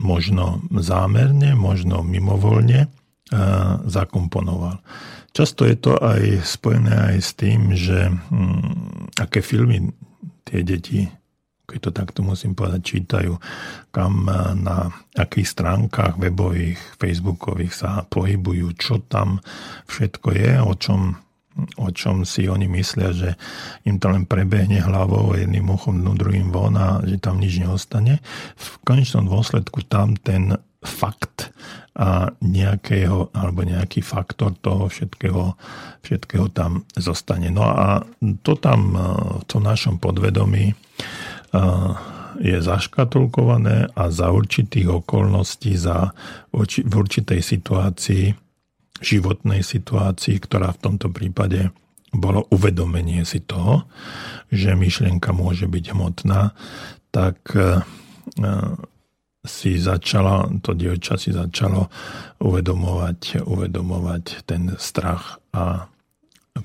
možno zámerne, možno mimovoľne zakomponoval. Často je to aj spojené aj s tým, že hm, aké filmy tie deti, keď to takto musím povedať, čítajú, kam eh, na akých stránkach webových, facebookových sa pohybujú, čo tam všetko je, o čom o čom si oni myslia, že im to len prebehne hlavou jedným uchom dnu, druhým von a že tam nič neostane. V konečnom dôsledku tam ten fakt a nejakého, alebo nejaký faktor toho všetkého, všetkého tam zostane. No a to tam v tom našom podvedomí je zaškatulkované a za určitých okolností, za, v určitej situácii, životnej situácii, ktorá v tomto prípade bolo uvedomenie si toho, že myšlienka môže byť hmotná, tak e, si začala, to dievča si začalo uvedomovať, uvedomovať ten strach a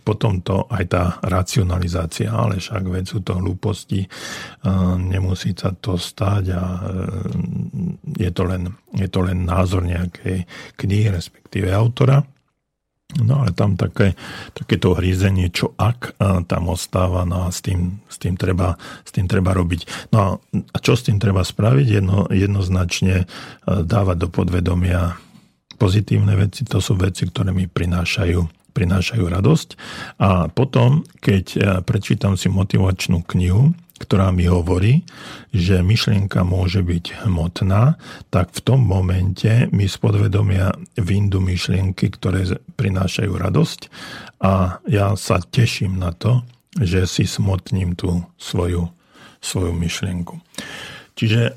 potom to aj tá racionalizácia, ale však veď sú to hlúposti, nemusí sa to stať a e, je to len, je to len názor nejakej knihy, respektíve autora. No ale tam také, takéto hrízenie, čo ak tam ostáva, no a s tým, s tým, treba, s tým treba robiť. No a čo s tým treba spraviť? Jedno, jednoznačne e, dávať do podvedomia pozitívne veci, to sú veci, ktoré mi prinášajú prinášajú radosť. A potom, keď e, prečítam si motivačnú knihu, ktorá mi hovorí, že myšlienka môže byť hmotná, tak v tom momente mi z podvedomia vyndú myšlienky, ktoré prinášajú radosť a ja sa teším na to, že si smotním tú svoju, svoju myšlienku. Čiže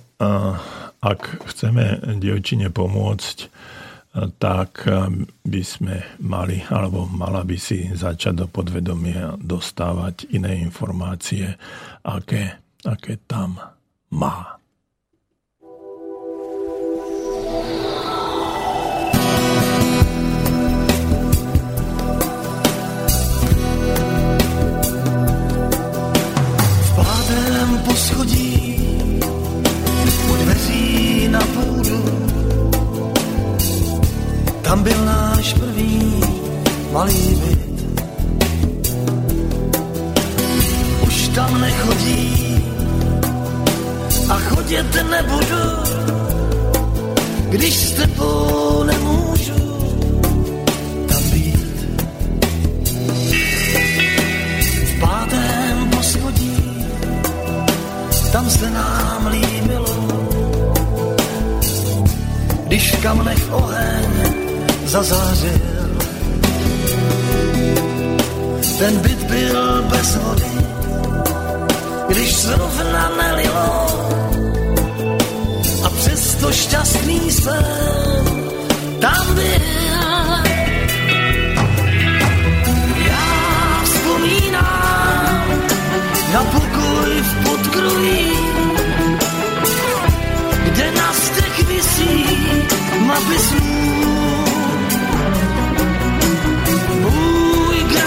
ak chceme dievčine pomôcť, tak by sme mali, alebo mala by si začať do podvedomia dostávať iné informácie, aké, aké tam má. V pádem poschodí tam byl náš první malý byt. Už tam nechodí a chodit nebudu, když s tebou nemůžu pátém poschodí tam se nám líbilo, když v kamnech oheň zazářil. Ten byt byl bez vody, když zrovna nelilo a přesto šťastný jsem tam byl. Já vzpomínám na pokoj v podkroví, kde na stek visí mapy snů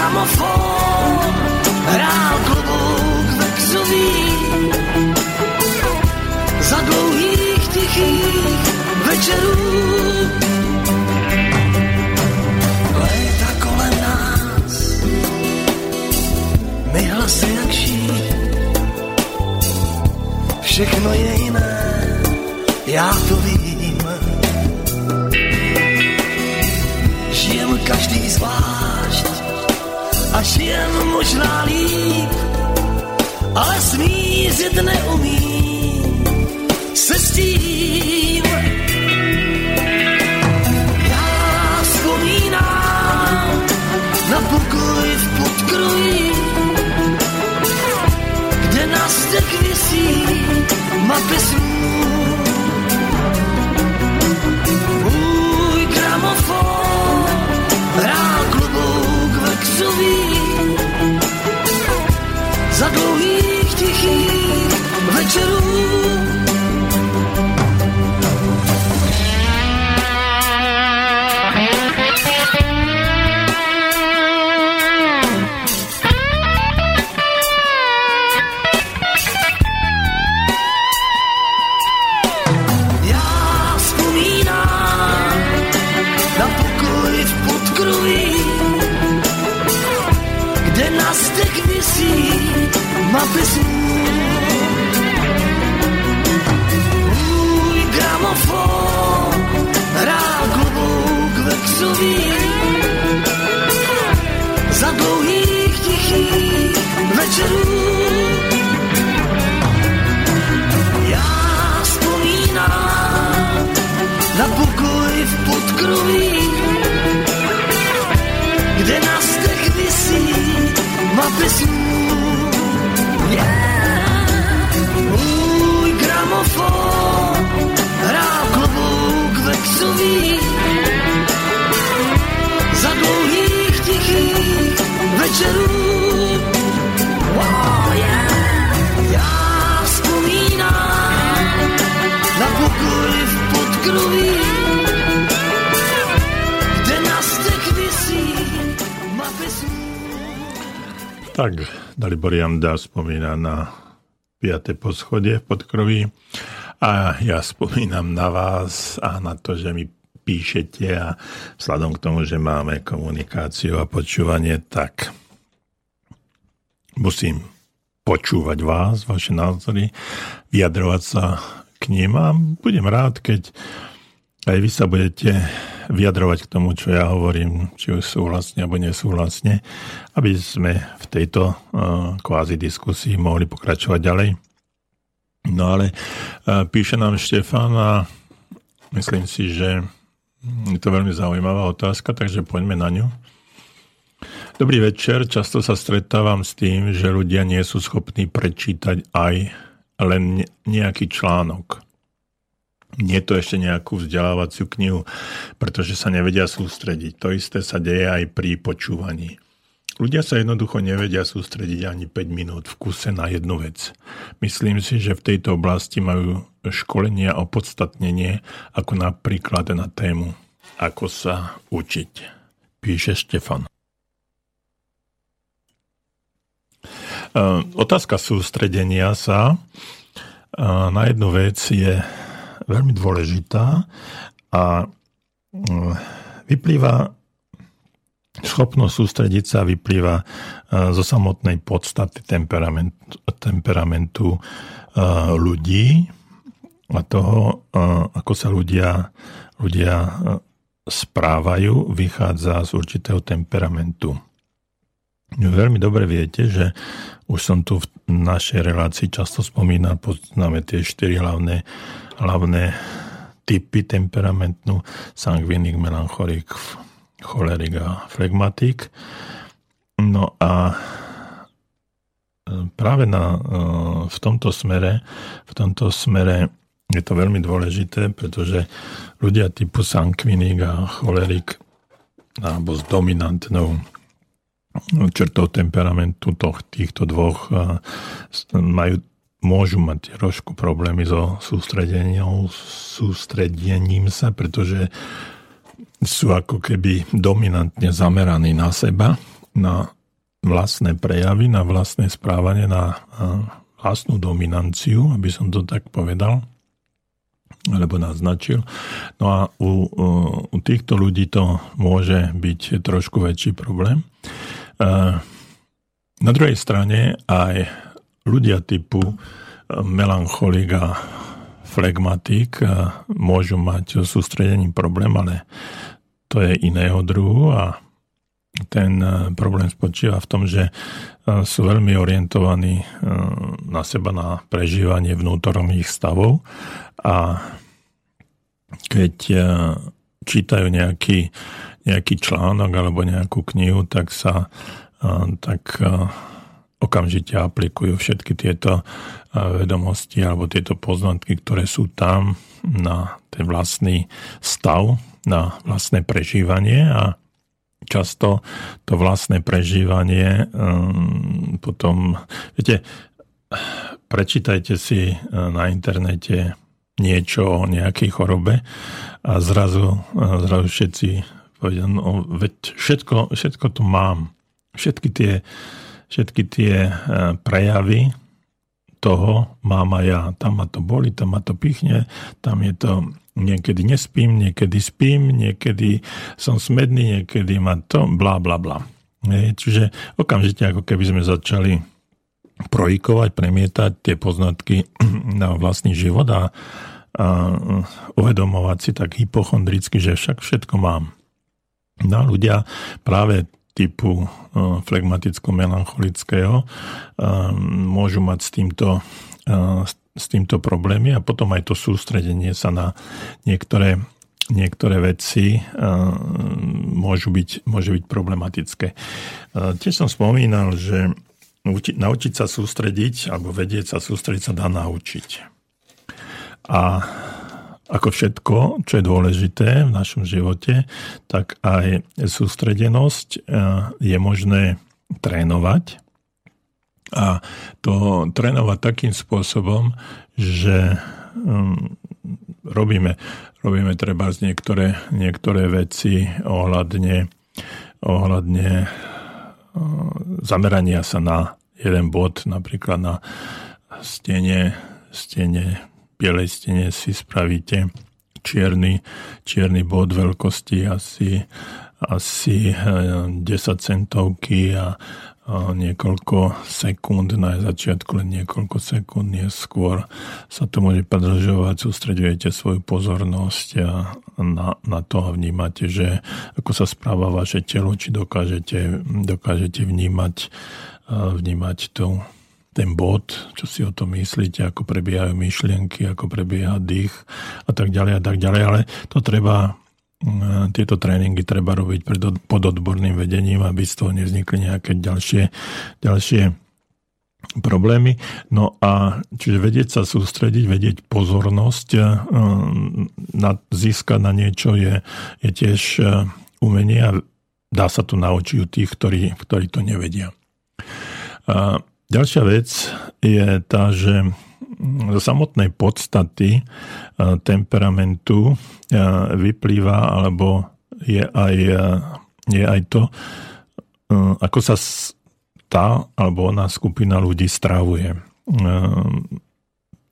gramofon hrál klobouk vexový za dlouhých tichých večerů. Léta kolem nás, my hlasy jak šíp, všechno je jiné, já to vím. Až jen možná líp, ale smířit neumí se s tím. Já vzpomínám na pokoj v podkroji, kde na stek visí mapy snů. could you? Janda spomína na 5. poschodie v podkroví a ja spomínam na vás a na to, že mi píšete a vzhľadom k tomu, že máme komunikáciu a počúvanie, tak musím počúvať vás, vaše názory, vyjadrovať sa k ním a budem rád, keď aj vy sa budete vyjadrovať k tomu, čo ja hovorím, či už súhlasne alebo nesúhlasne, aby sme v tejto uh, kvázi diskusii mohli pokračovať ďalej. No ale uh, píše nám Štefan a myslím si, že je to veľmi zaujímavá otázka, takže poďme na ňu. Dobrý večer, často sa stretávam s tým, že ľudia nie sú schopní prečítať aj len nejaký článok nie to ešte nejakú vzdelávaciu knihu, pretože sa nevedia sústrediť. To isté sa deje aj pri počúvaní. Ľudia sa jednoducho nevedia sústrediť ani 5 minút v kuse na jednu vec. Myslím si, že v tejto oblasti majú školenia o podstatnenie, ako napríklad na tému Ako sa učiť. Píše Štefan. Otázka sústredenia sa na jednu vec je veľmi dôležitá a mm, vyplýva schopnosť sústrediť sa vyplýva e, zo samotnej podstaty temperamentu, temperamentu e, ľudí a toho, e, ako sa ľudia, ľudia správajú, vychádza z určitého temperamentu. Veľmi dobre viete, že už som tu v našej relácii často spomínal, poznáme tie štyri hlavné hlavné typy temperamentu, sangvinik, melancholik, cholerik a flegmatik. No a e, práve na, e, v tomto smere, v tomto smere je to veľmi dôležité, pretože ľudia typu sangvinik a cholerik alebo s dominantnou črtou temperamentu týchto dvoch e, majú môžu mať trošku problémy so sústredením, sústredením sa, pretože sú ako keby dominantne zameraní na seba, na vlastné prejavy, na vlastné správanie, na vlastnú dominanciu, aby som to tak povedal, alebo naznačil. No a u, u týchto ľudí to môže byť trošku väčší problém. Na druhej strane aj ľudia typu eh, melancholik a flegmatik eh, môžu mať sústredením problém, ale to je iného druhu a ten eh, problém spočíva v tom, že sú veľmi orientovaní na seba, na prežívanie vnútorných stavov a keď čítajú nejaký, nejaký článok alebo nejakú knihu, tak sa tak okamžite aplikujú všetky tieto vedomosti alebo tieto poznatky, ktoré sú tam na ten vlastný stav, na vlastné prežívanie a často to vlastné prežívanie um, potom, viete, prečítajte si uh, na internete niečo o nejakej chorobe a zrazu, zrazu všetci povedia, no veď všetko, všetko to mám. Všetky tie všetky tie e, prejavy toho mám aj ja. Tam ma to boli, tam ma to pichne, tam je to niekedy nespím, niekedy spím, niekedy som smedný, niekedy ma to, bla bla bla. Čiže okamžite ako keby sme začali projikovať, premietať tie poznatky na vlastný život a, a uvedomovať si tak hypochondricky, že však všetko mám. No ľudia práve typu eh, flegmaticko-melancholického eh, môžu mať s týmto, eh, s týmto problémy a potom aj to sústredenie sa na niektoré, niektoré veci môžu byť, môže byť problematické. Tiež som spomínal, že naučiť sa sústrediť alebo vedieť sa sústrediť sa dá naučiť. A ako všetko, čo je dôležité v našom živote, tak aj sústredenosť e, je možné trénovať. A to trénovať takým spôsobom, že mm, robíme, robíme treba z niektoré, niektoré veci ohľadne, ohľadne zamerania sa na jeden bod, napríklad na stene, stene, bielej stene si spravíte čierny, čierny bod veľkosti asi, asi 10 centovky a niekoľko sekúnd, na začiatku len niekoľko sekúnd, neskôr sa to môže predržovať, sústredujete svoju pozornosť a na, na to a vnímate, že ako sa správa vaše telo, či dokážete, dokážete vnímať, vnímať to, ten bod, čo si o tom myslíte, ako prebiehajú myšlienky, ako prebieha dých a tak ďalej a tak ďalej, ale to treba Mm, tieto tréningy treba robiť pod odborným vedením, aby z toho nevznikli nejaké ďalšie, ďalšie problémy. No a čiže vedieť sa sústrediť, vedieť pozornosť, eh, na, získať na niečo je, je tiež eh, umenie a dá sa to naučiť u tých, ktorí, ktorí to nevedia. A ďalšia vec je tá, že zo samotnej podstaty e, temperamentu e, vyplýva, alebo je aj, e, je aj to, ako sa tá alebo ona skupina ľudí stravuje.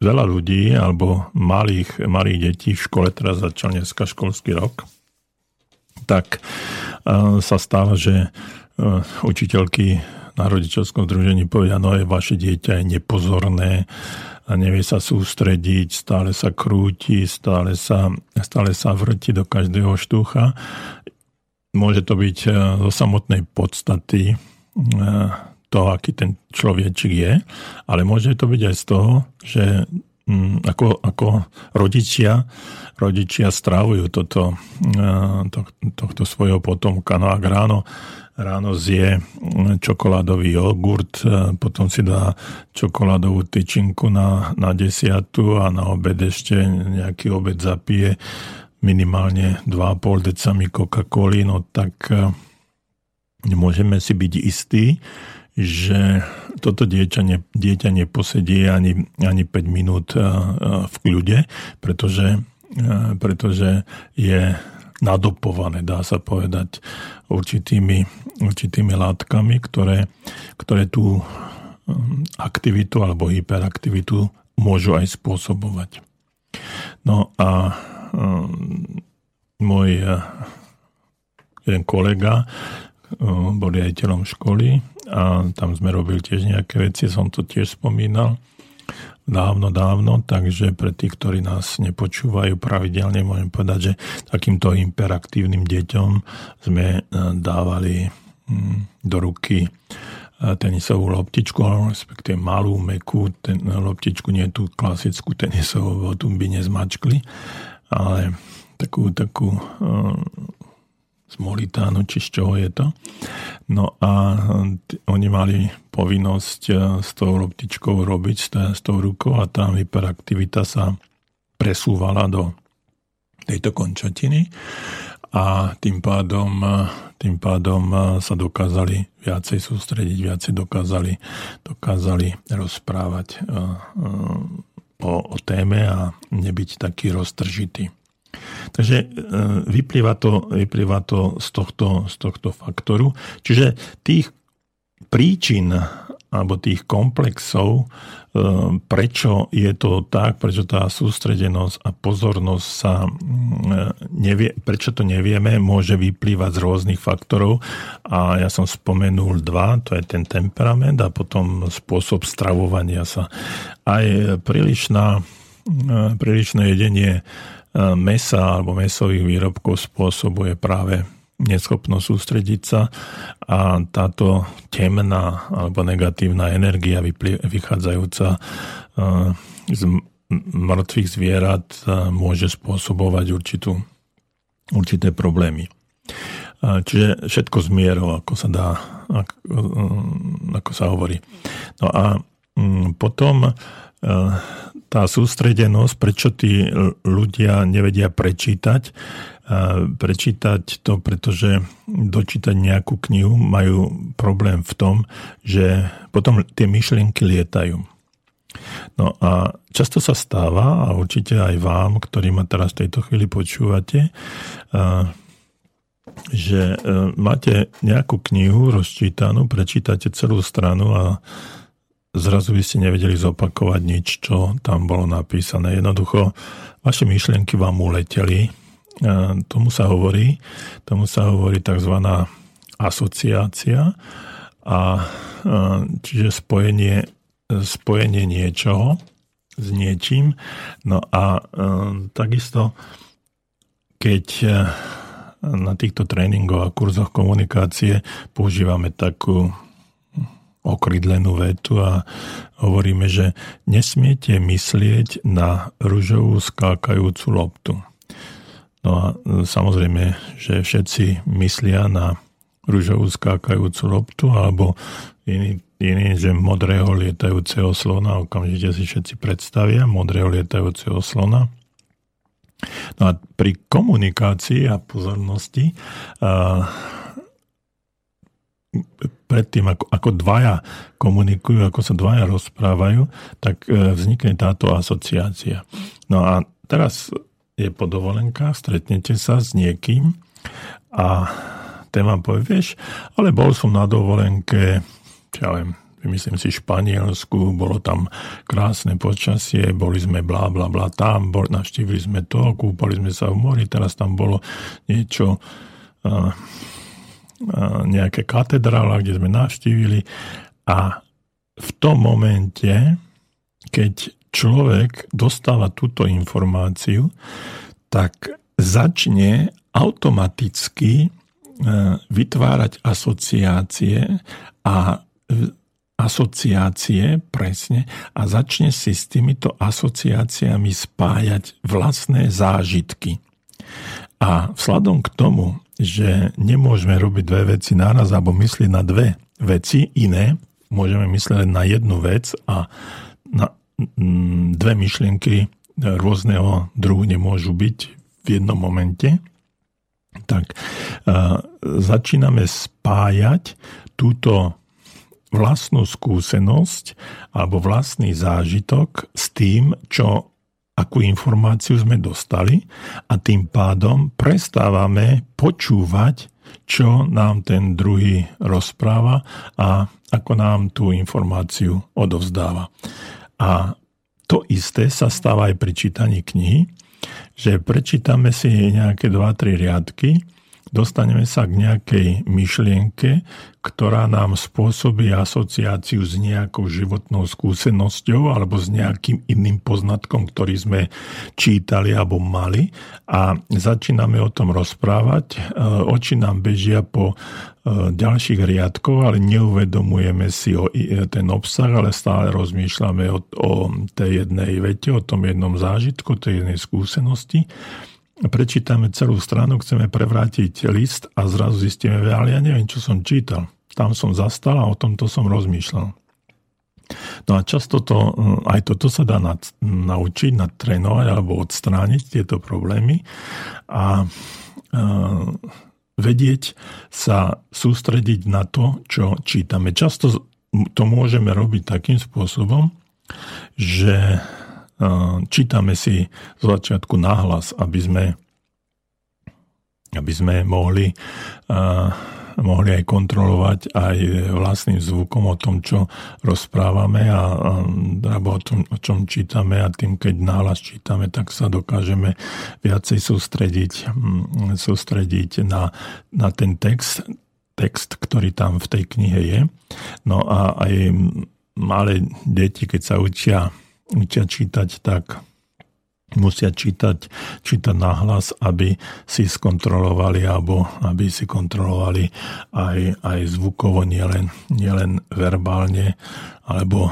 Veľa ľudí alebo malých, malých detí v škole, teraz začal dneska školský rok, tak sa stáva, že učiteľky na rodičovskom združení povedia, no je vaše dieťa je nepozorné, a nevie sa sústrediť, stále sa krúti, stále sa, stále sa vrti do každého štúcha. Môže to byť e, zo samotnej podstaty e, to, aký ten človečik je, ale môže to byť aj z toho, že mm, ako, ako rodičia, rodičia strávujú toto, e, to, tohto svojho potomka. No ak ráno ráno zje čokoládový jogurt, potom si dá čokoládovú tyčinku na, na desiatu a na obed ešte nejaký obed zapije minimálne 2,5 decami Coca-Coly, no tak e, môžeme si byť istí, že toto dieťa, ne, dieťa neposedí ani, ani 5 minút e, e, v kľude, pretože, pretože je nadopované, dá sa povedať, určitými, určitými látkami, ktoré, ktoré tú um, aktivitu alebo hyperaktivitu môžu aj spôsobovať. No a um, môj uh, jeden kolega um, bol riaditeľom školy a tam sme robili tiež nejaké veci, som to tiež spomínal dávno, dávno, takže pre tých, ktorí nás nepočúvajú pravidelne, môžem povedať, že takýmto imperaktívnym deťom sme e, dávali mm, do ruky e, tenisovú loptičku, respektíve malú, mekú ten, loptičku, nie tú klasickú tenisovú, tu by nezmačkli, ale takú, takú z Molitánu, či z čoho je to. No a t- oni mali povinnosť e, s tou loptičkou robiť, s tou rukou a tá hyperaktivita sa presúvala do tejto končatiny a tým pádom, e, tým pádom e, sa dokázali viacej sústrediť, viacej dokázali, dokázali rozprávať o, o téme a nebyť taký roztržitý. Takže e, vyplýva to, vyplýva to z, tohto, z tohto faktoru. Čiže tých príčin alebo tých komplexov, e, prečo je to tak, prečo tá sústredenosť a pozornosť sa e, nevie, prečo to nevieme, môže vyplývať z rôznych faktorov. A ja som spomenul dva, to je ten temperament a potom spôsob stravovania sa. Aj prílišná, jedenie mesa alebo mesových výrobkov spôsobuje práve neschopnosť sústrediť sa a táto temná alebo negatívna energia vychádzajúca e, z mŕtvych zvierat e, môže spôsobovať určitú, určité problémy. Čiže všetko z mierou, ako sa dá, ako, ako sa hovorí. No a mm, potom tá sústredenosť, prečo tí ľudia nevedia prečítať. Prečítať to, pretože dočítať nejakú knihu majú problém v tom, že potom tie myšlienky lietajú. No a často sa stáva, a určite aj vám, ktorí ma teraz v tejto chvíli počúvate, že e, máte nejakú knihu rozčítanú, prečítate celú stranu a zrazu by ste nevedeli zopakovať nič, čo tam bolo napísané. Jednoducho, vaše myšlienky vám uleteli. E, tomu sa hovorí, tomu sa hovorí tzv. asociácia a e, čiže spojenie, spojenie niečoho s niečím. No a takisto, keď na týchto tréningoch a kurzoch komunikácie používame takú okrydlenú vetu a hovoríme, že nesmiete myslieť na ružovú skákajúcu loptu. No a samozrejme, že všetci myslia na ružovú skákajúcu loptu alebo iný, iný, že modrého lietajúceho slona, okamžite si všetci predstavia modrého lietajúceho slona No a pri komunikácii a pozornosti a predtým, ako, ako dvaja komunikujú, ako sa dvaja rozprávajú, tak e, vznikne táto asociácia. No a teraz je po dovolenkách, stretnete sa s niekým a ten vám povie, vieš, ale bol som na dovolenke, čo ja viem, myslím si, Španielsku, bolo tam krásne počasie, boli sme blá, blá, blá tam, bol, navštívili sme to, kúpali sme sa v mori, teraz tam bolo niečo, uh, nejaké katedrála, kde sme navštívili a v tom momente, keď človek dostáva túto informáciu, tak začne automaticky vytvárať asociácie a asociácie, presne, a začne si s týmito asociáciami spájať vlastné zážitky. A vzhľadom k tomu, že nemôžeme robiť dve veci naraz alebo myslieť na dve veci iné, môžeme myslieť na jednu vec a na mm, dve myšlienky rôzneho druhu nemôžu byť v jednom momente, tak uh, začíname spájať túto vlastnú skúsenosť alebo vlastný zážitok s tým, čo akú informáciu sme dostali a tým pádom prestávame počúvať, čo nám ten druhý rozpráva a ako nám tú informáciu odovzdáva. A to isté sa stáva aj pri čítaní knihy, že prečítame si nejaké 2-3 riadky dostaneme sa k nejakej myšlienke, ktorá nám spôsobí asociáciu s nejakou životnou skúsenosťou alebo s nejakým iným poznatkom, ktorý sme čítali alebo mali a začíname o tom rozprávať. E, oči nám bežia po e, ďalších riadkov, ale neuvedomujeme si o ten obsah, ale stále rozmýšľame o, o tej jednej vete, o tom jednom zážitku, tej jednej skúsenosti prečítame celú stranu, chceme prevrátiť list a zrazu zistíme, ale ja neviem, čo som čítal. Tam som zastal a o tomto som rozmýšľal. No a často to, hm, aj toto sa dá nad, naučiť, natrénovať alebo odstrániť tieto problémy a e, vedieť sa sústrediť na to, čo čítame. Často to môžeme robiť takým spôsobom, že čítame si z začiatku nahlas, aby sme, aby sme mohli, mohli aj kontrolovať aj vlastným zvukom o tom, čo rozprávame a, alebo o tom, o čom čítame a tým, keď nahlas čítame, tak sa dokážeme viacej sústrediť, sústrediť na, na ten text, text, ktorý tam v tej knihe je. No a aj malé deti, keď sa učia učia čítať, tak musia čítať, čítať nahlas, aby si skontrolovali alebo aby si kontrolovali aj, aj zvukovo, nielen, nielen verbálne alebo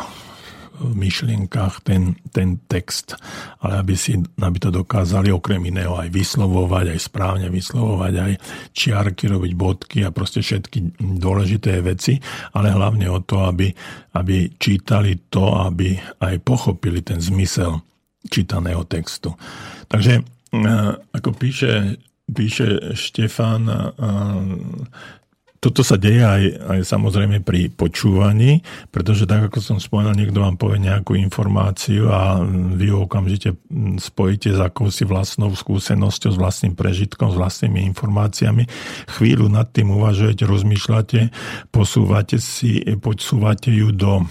myšlienkach ten, ten text, ale aby, si, aby to dokázali okrem iného aj vyslovovať, aj správne vyslovovať, aj čiarky, robiť bodky a proste všetky dôležité veci, ale hlavne o to, aby, aby čítali to, aby aj pochopili ten zmysel čítaného textu. Takže ako píše, píše Štefan, toto sa deje aj, aj samozrejme pri počúvaní, pretože tak ako som spomenul, niekto vám povie nejakú informáciu a vy ho okamžite spojíte s akousi vlastnou skúsenosťou, s vlastným prežitkom, s vlastnými informáciami. Chvíľu nad tým uvažujete, rozmýšľate, posúvate si, posúvate ju do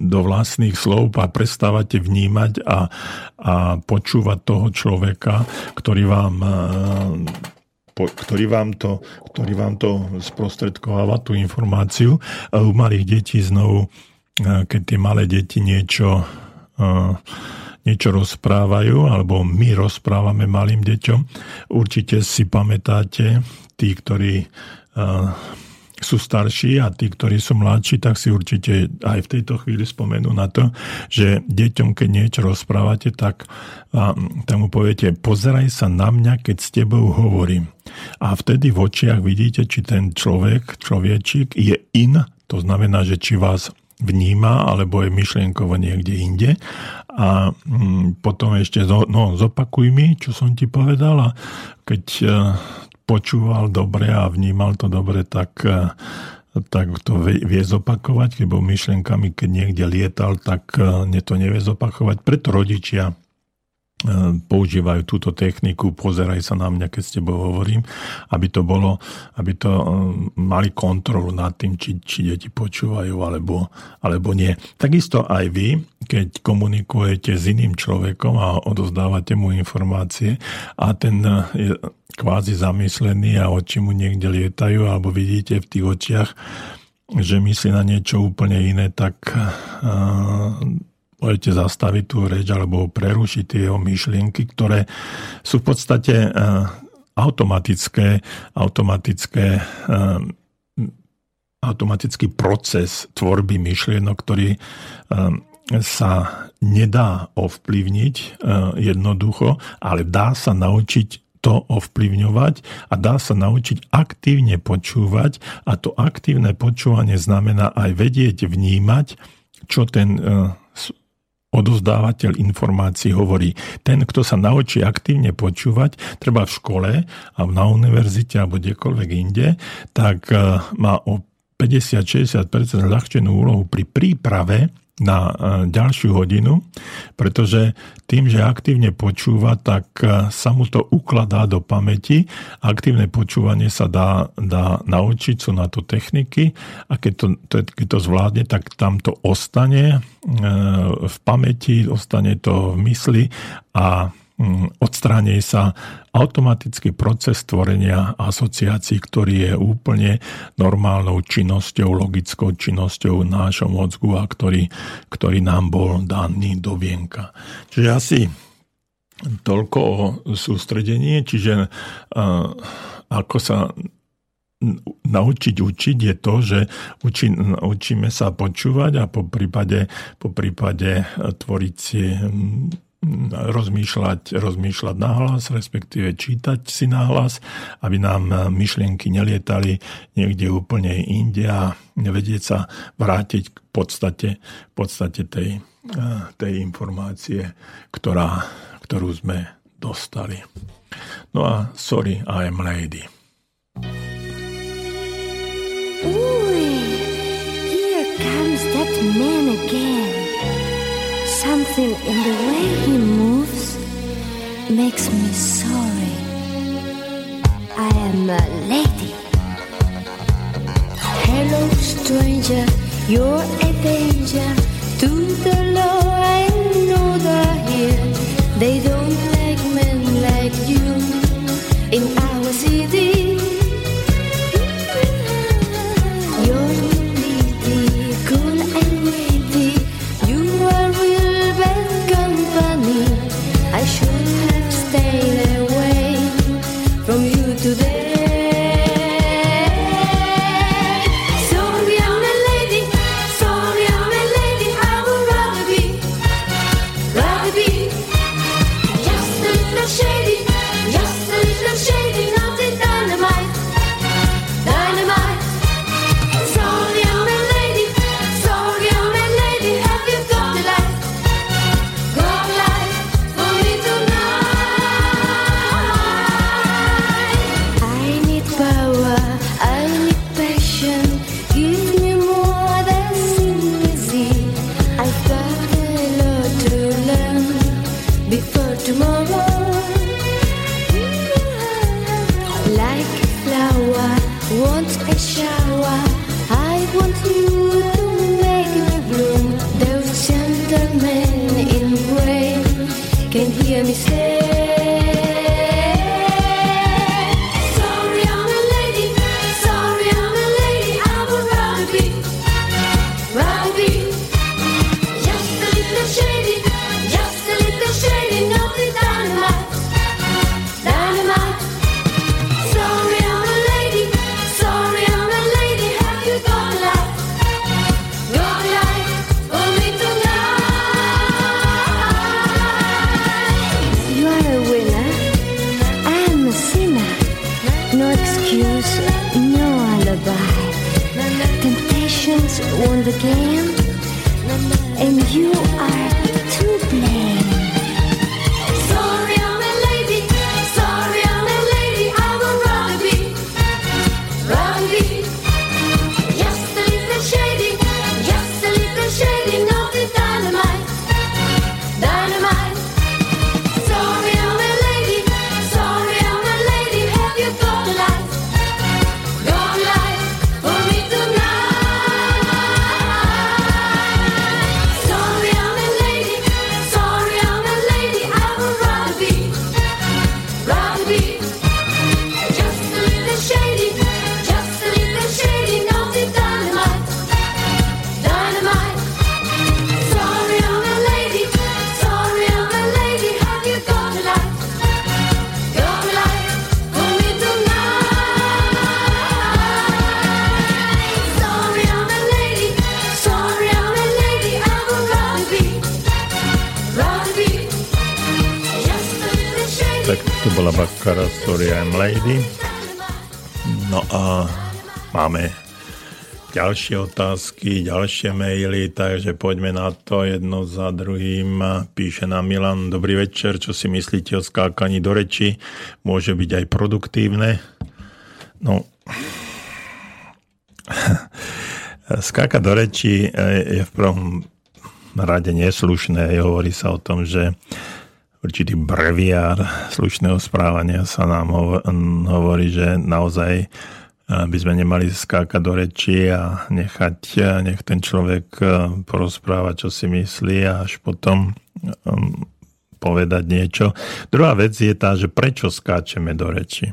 do vlastných slov a prestávate vnímať a, a počúvať toho človeka, ktorý vám ktorý vám to, ktorý vám to sprostredkováva, tú informáciu. U malých detí znovu, keď tie malé deti niečo, niečo rozprávajú, alebo my rozprávame malým deťom, určite si pamätáte, tí, ktorí sú starší a tí, ktorí sú mladší, tak si určite aj v tejto chvíli spomenú na to, že deťom, keď niečo rozprávate, tak tam mu poviete, pozeraj sa na mňa, keď s tebou hovorím. A vtedy v očiach vidíte, či ten človek, človečík je in, to znamená, že či vás vníma, alebo je myšlienkovo niekde inde. A mm, potom ešte, no, zopakuj mi, čo som ti povedal a keď počúval dobre a vnímal to dobre, tak, eh, tak to vie zopakovať, keď bol myšlenkami, keď niekde lietal, tak eh, to nevie zopakovať. Preto rodičia používajú túto techniku, pozeraj sa na mňa, keď s tebou hovorím, aby to bolo, aby to mali kontrolu nad tým, či, či deti počúvajú alebo, alebo nie. Takisto aj vy, keď komunikujete s iným človekom a odozdávate mu informácie a ten je kvázi zamyslený a oči mu niekde lietajú alebo vidíte v tých očiach, že myslí na niečo úplne iné, tak budete zastaviť tú reč alebo prerušiť tie jeho myšlienky, ktoré sú v podstate automatické, automatické automatický proces tvorby myšlienok, ktorý sa nedá ovplyvniť jednoducho, ale dá sa naučiť to ovplyvňovať a dá sa naučiť aktívne počúvať a to aktívne počúvanie znamená aj vedieť vnímať, čo ten odozdávateľ informácií hovorí. Ten, kto sa naučí aktívne počúvať, treba v škole a na univerzite alebo kdekoľvek inde, tak e, má o 50-60% ľahčenú úlohu pri príprave na e, ďalšiu hodinu, pretože tým, že aktívne počúva, tak e, sa mu to ukladá do pamäti. Aktívne počúvanie sa dá, dá naučiť, sú na to techniky a keď to, keď to zvládne, tak tam to ostane e, v pamäti, ostane to v mysli a odstráni sa automatický proces tvorenia asociácií, ktorý je úplne normálnou činnosťou, logickou činnosťou nášho mozgu a ktorý, ktorý nám bol daný do vienka. Čiže asi toľko o sústredení, čiže ako sa naučiť učiť je to, že učí, učíme sa počúvať a po prípade, po prípade tvoriť si rozmýšľať, rozmýšľať nahlas, respektíve čítať si nahlas, aby nám myšlienky nelietali niekde úplne inde a nevedieť sa vrátiť k podstate, podstate tej, tej informácie, ktorá, ktorú sme dostali. No a sorry, I am lady. Ooh, here comes that man again. Something in the way he moves makes me sorry. I am a lady. Hello, stranger, you're a danger to the law. I know they're here. They don't like men like you in again bola Bakkara Story I'm Lady. No a máme ďalšie otázky, ďalšie maily, takže poďme na to jedno za druhým. Píše nám Milan, dobrý večer, čo si myslíte o skákaní do reči? Môže byť aj produktívne? No, skákať do reči je v prvom rade neslušné. Hovorí sa o tom, že určitý breviár slušného správania sa nám hovorí, že naozaj eh, by sme nemali skákať do reči a nechať, eh, nech ten človek eh, porozpráva, čo si myslí a až potom povedať niečo. Druhá vec je tá, že prečo skáčeme do reči.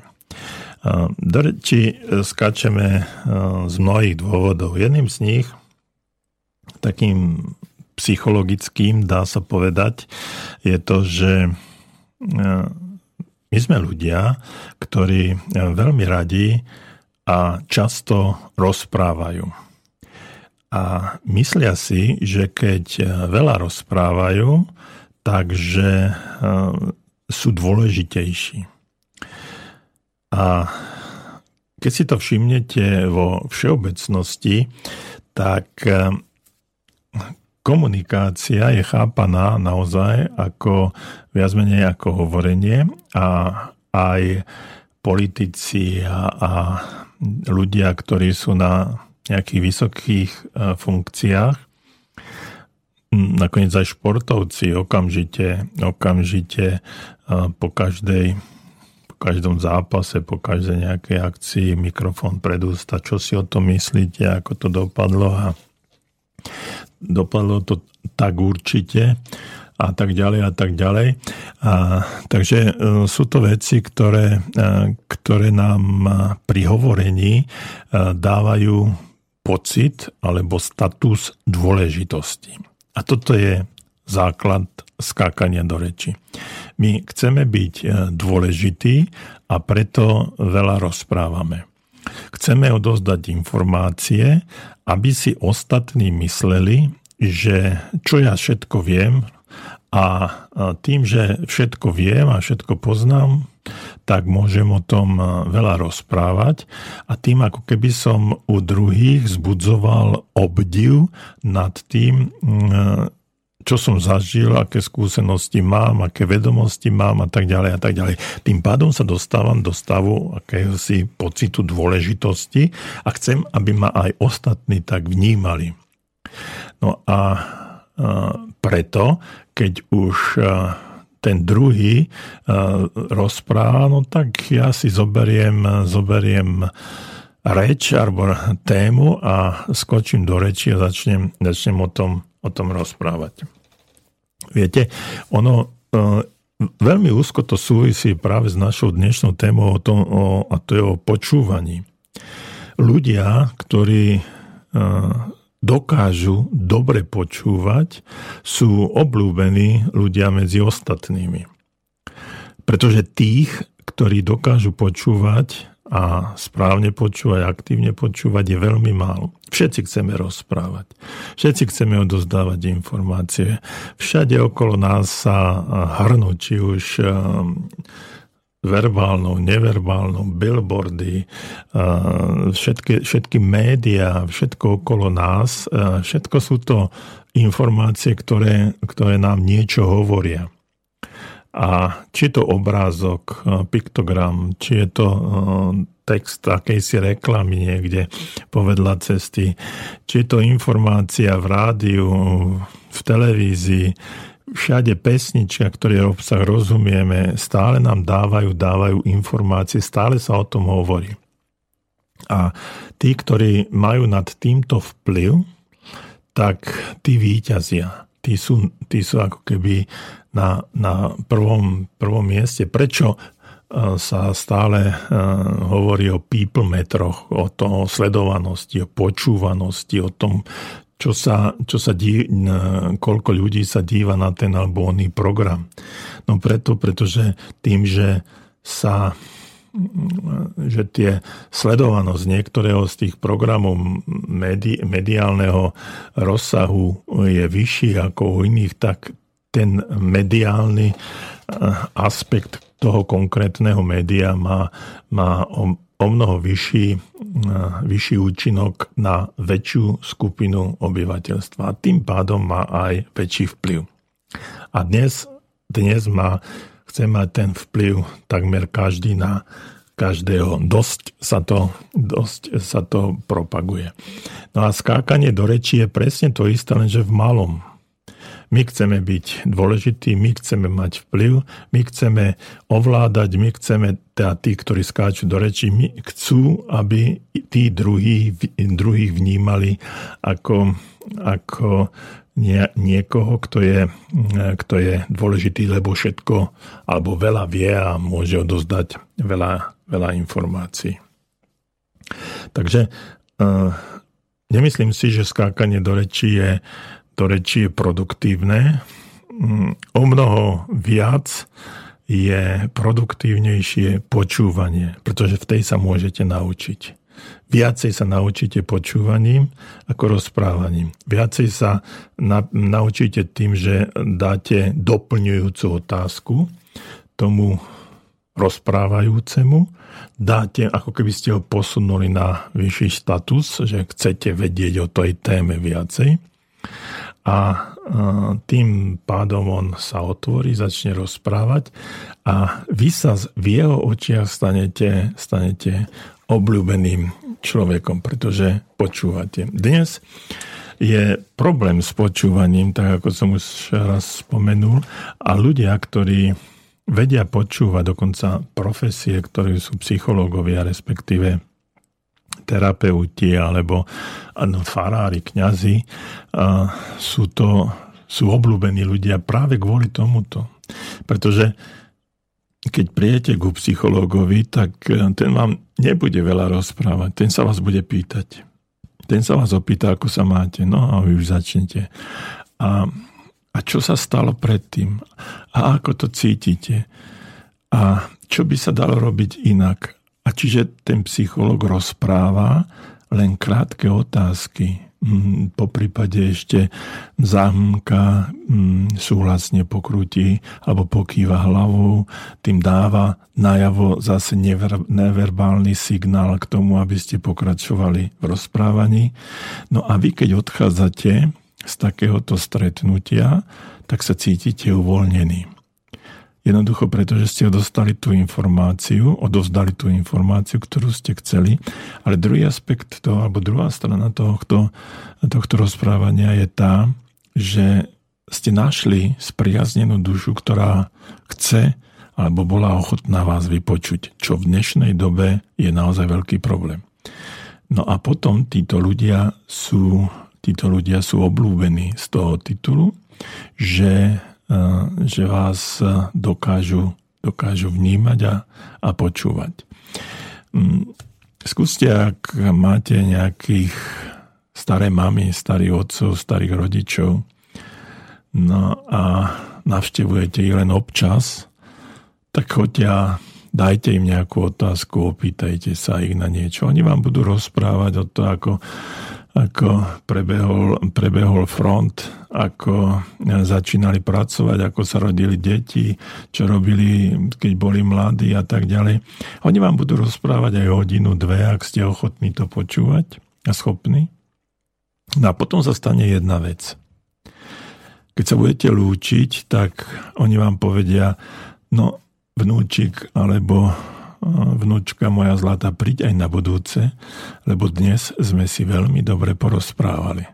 Do reči skáčeme z mnohých dôvodov. Jedným z nich, takým psychologickým, dá sa povedať, je to, že e, my sme ľudia, ktorí e, veľmi radi a často rozprávajú. A myslia si, že keď e, veľa rozprávajú, takže sú dôležitejší. A keď si to všimnete vo všeobecnosti, tak komunikácia je chápaná naozaj ako viac menej ako hovorenie a aj politici a, a ľudia, ktorí sú na nejakých vysokých e, funkciách, nakoniec aj športovci okamžite, okamžite e, po každej po každom zápase, po každej nejakej akcii mikrofón pred ústa, čo si o tom myslíte, ako to dopadlo? A dopadlo to tak určite a tak ďalej a tak ďalej. A, takže e, sú to veci, ktoré, e, ktoré nám pri hovorení e, dávajú pocit alebo status dôležitosti. A toto je základ skákania do reči. My chceme byť dôležití a preto veľa rozprávame. Chceme odozdať informácie, aby si ostatní mysleli, že čo ja všetko viem a tým, že všetko viem a všetko poznám, tak môžem o tom veľa rozprávať. A tým ako keby som u druhých zbudzoval obdiv nad tým, čo som zažil, aké skúsenosti mám, aké vedomosti mám a tak ďalej a tak ďalej. Tým pádom sa dostávam do stavu akéhosi pocitu dôležitosti a chcem, aby ma aj ostatní tak vnímali. No a preto, keď už ten druhý rozpráva, no tak ja si zoberiem, zoberiem reč alebo tému a skočím do reči a začnem, začnem o, tom, o tom rozprávať. Viete, ono veľmi úzko to súvisí práve s našou dnešnou témou o tom, o, a to je o počúvaní. Ľudia, ktorí dokážu dobre počúvať, sú obľúbení ľudia medzi ostatnými. Pretože tých, ktorí dokážu počúvať a správne počúvať, aktívne počúvať je veľmi málo. Všetci chceme rozprávať. Všetci chceme odozdávať informácie. Všade okolo nás sa hrnú, či už verbálnou, neverbálnou, billboardy, všetky, všetky médiá, všetko okolo nás, všetko sú to informácie, ktoré, ktoré nám niečo hovoria. A či je to obrázok, piktogram, či je to text akejsi reklamy niekde povedla cesty, či je to informácia v rádiu, v televízii, všade pesnička, ktoré obsah rozumieme, stále nám dávajú, dávajú informácie, stále sa o tom hovorí. A tí, ktorí majú nad týmto vplyv, tak tí výťazia. Tí sú, tí sú ako keby na, na prvom, prvom mieste. Prečo e, sa stále e, hovorí o people metroch, o, to, sledovanosti, o počúvanosti, o tom, čo sa, čo sa dí, koľko ľudí sa díva na ten alebo oný program. No preto, pretože tým, že sa že tie sledovanosť niektorého z tých programov medi, mediálneho rozsahu je vyšší ako u iných, tak ten mediálny eh, aspekt toho konkrétneho média má, má o mnoho vyšší, vyšší účinok na väčšiu skupinu obyvateľstva a tým pádom má aj väčší vplyv. A dnes, dnes má, chce mať ten vplyv takmer každý na každého. Dosť sa to, dosť sa to propaguje. No a skákanie do rečí je presne to isté, lenže v malom my chceme byť dôležití, my chceme mať vplyv, my chceme ovládať, my chceme, teda tí, ktorí skáču do reči, my chcú, aby tí druhí, druhých vnímali ako, ako nie, niekoho, kto je, kto je dôležitý, lebo všetko alebo veľa vie a môže odozdať veľa, veľa informácií. Takže uh, nemyslím si, že skákanie do rečí je to reči je produktívne. Mm, o mnoho viac je produktívnejšie počúvanie, pretože v tej sa môžete naučiť. Viacej sa naučíte počúvaním ako rozprávaním. Viacej sa na, naučíte tým, že dáte doplňujúcu otázku tomu rozprávajúcemu, dáte, ako keby ste ho posunuli na vyšší status, že chcete vedieť o tej téme viacej a tým pádom on sa otvorí, začne rozprávať a vy sa v jeho očiach stanete, stanete obľúbeným človekom, pretože počúvate. Dnes je problém s počúvaním, tak ako som už raz spomenul, a ľudia, ktorí vedia počúvať, dokonca profesie, ktorí sú psychológovia, respektíve terapeuti alebo no, farári, kňazi, sú to sú obľúbení ľudia práve kvôli tomuto. Pretože keď prijete ku psychológovi, tak e, ten vám nebude veľa rozprávať, ten sa vás bude pýtať. Ten sa vás opýta, ako sa máte, no a vy už začnete. A, a čo sa stalo predtým? A ako to cítite? A čo by sa dalo robiť inak? A čiže ten psycholog rozpráva len krátke otázky, mm, po prípade ešte zahmka, mm, súhlasne pokrutí alebo pokýva hlavou, tým dáva najavo zase never, neverbálny signál k tomu, aby ste pokračovali v rozprávaní. No a vy, keď odchádzate z takéhoto stretnutia, tak sa cítite uvoľnení. Jednoducho preto, že ste dostali tú informáciu, odovzdali tú informáciu, ktorú ste chceli. Ale druhý aspekt toho, alebo druhá strana tohto, tohto rozprávania je tá, že ste našli spriaznenú dušu, ktorá chce alebo bola ochotná vás vypočuť, čo v dnešnej dobe je naozaj veľký problém. No a potom títo ľudia sú, títo ľudia sú oblúbení z toho titulu, že že vás dokážu, dokážu vnímať a, a počúvať. Mm, skúste, ak máte nejakých staré mamy, starých otcov, starých rodičov, no a navštevujete ich len občas, tak choďte dajte im nejakú otázku, opýtajte sa ich na niečo. Oni vám budú rozprávať o to, ako, ako prebehol, prebehol front, ako začínali pracovať, ako sa rodili deti, čo robili, keď boli mladí a tak ďalej. Oni vám budú rozprávať aj hodinu, dve, ak ste ochotní to počúvať a schopní. No a potom sa stane jedna vec. Keď sa budete lúčiť, tak oni vám povedia, no vnúčik alebo vnúčka moja zlata, príď aj na budúce, lebo dnes sme si veľmi dobre porozprávali.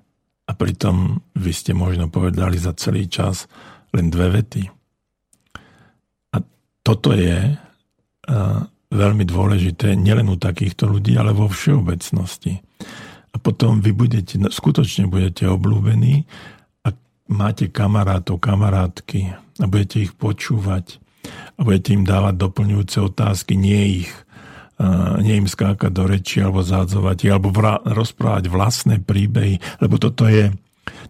A pritom vy ste možno povedali za celý čas len dve vety. A toto je veľmi dôležité nielen u takýchto ľudí, ale vo všeobecnosti. A potom vy budete, skutočne budete oblúbení a máte kamarátov, kamarátky a budete ich počúvať a budete im dávať doplňujúce otázky, nie ich nie im skákať do reči alebo zádzovať alebo vra- rozprávať vlastné príbehy, lebo toto je,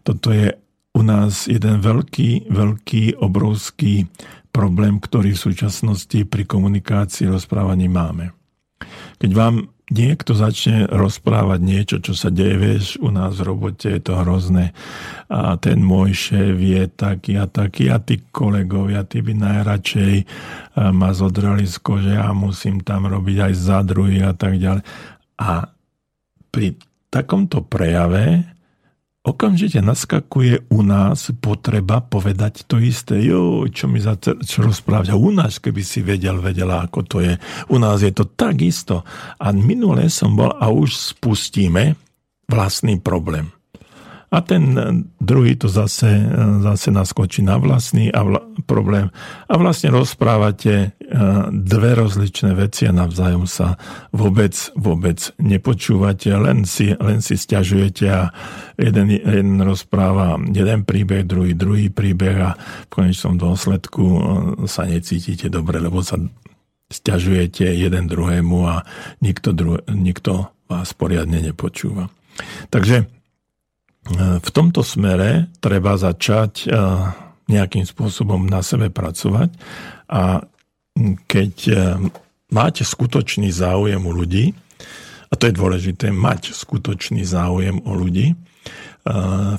toto je u nás jeden veľký, veľký, obrovský problém, ktorý v súčasnosti pri komunikácii rozprávaní máme. Keď vám niekto začne rozprávať niečo, čo sa deje, vieš, u nás v robote je to hrozné a ten môj šéf je taký a taký a tí kolegovia, tí by najradšej ma zodrali z kože a musím tam robiť aj za druhý a tak ďalej. A pri takomto prejave okamžite naskakuje u nás potreba povedať to isté. Jo, čo mi za čo rozprávať. u nás, keby si vedel, vedela, ako to je. U nás je to takisto. A minule som bol a už spustíme vlastný problém. A ten e, druhý to zase, e, zase naskočí na vlastný a vla, problém. A vlastne rozprávate e, dve rozličné veci a navzájom sa vôbec, vôbec nepočúvate, len si, len si stiažujete a jeden, jeden rozpráva jeden príbeh, druhý druhý príbeh a v konečnom dôsledku sa necítite dobre, lebo sa stiažujete jeden druhému a nikto, dru, nikto vás poriadne nepočúva. Takže v tomto smere treba začať eh, nejakým spôsobom na sebe pracovať a keď eh, máte skutočný záujem u ľudí, a to je dôležité, mať skutočný záujem o ľudí, eh,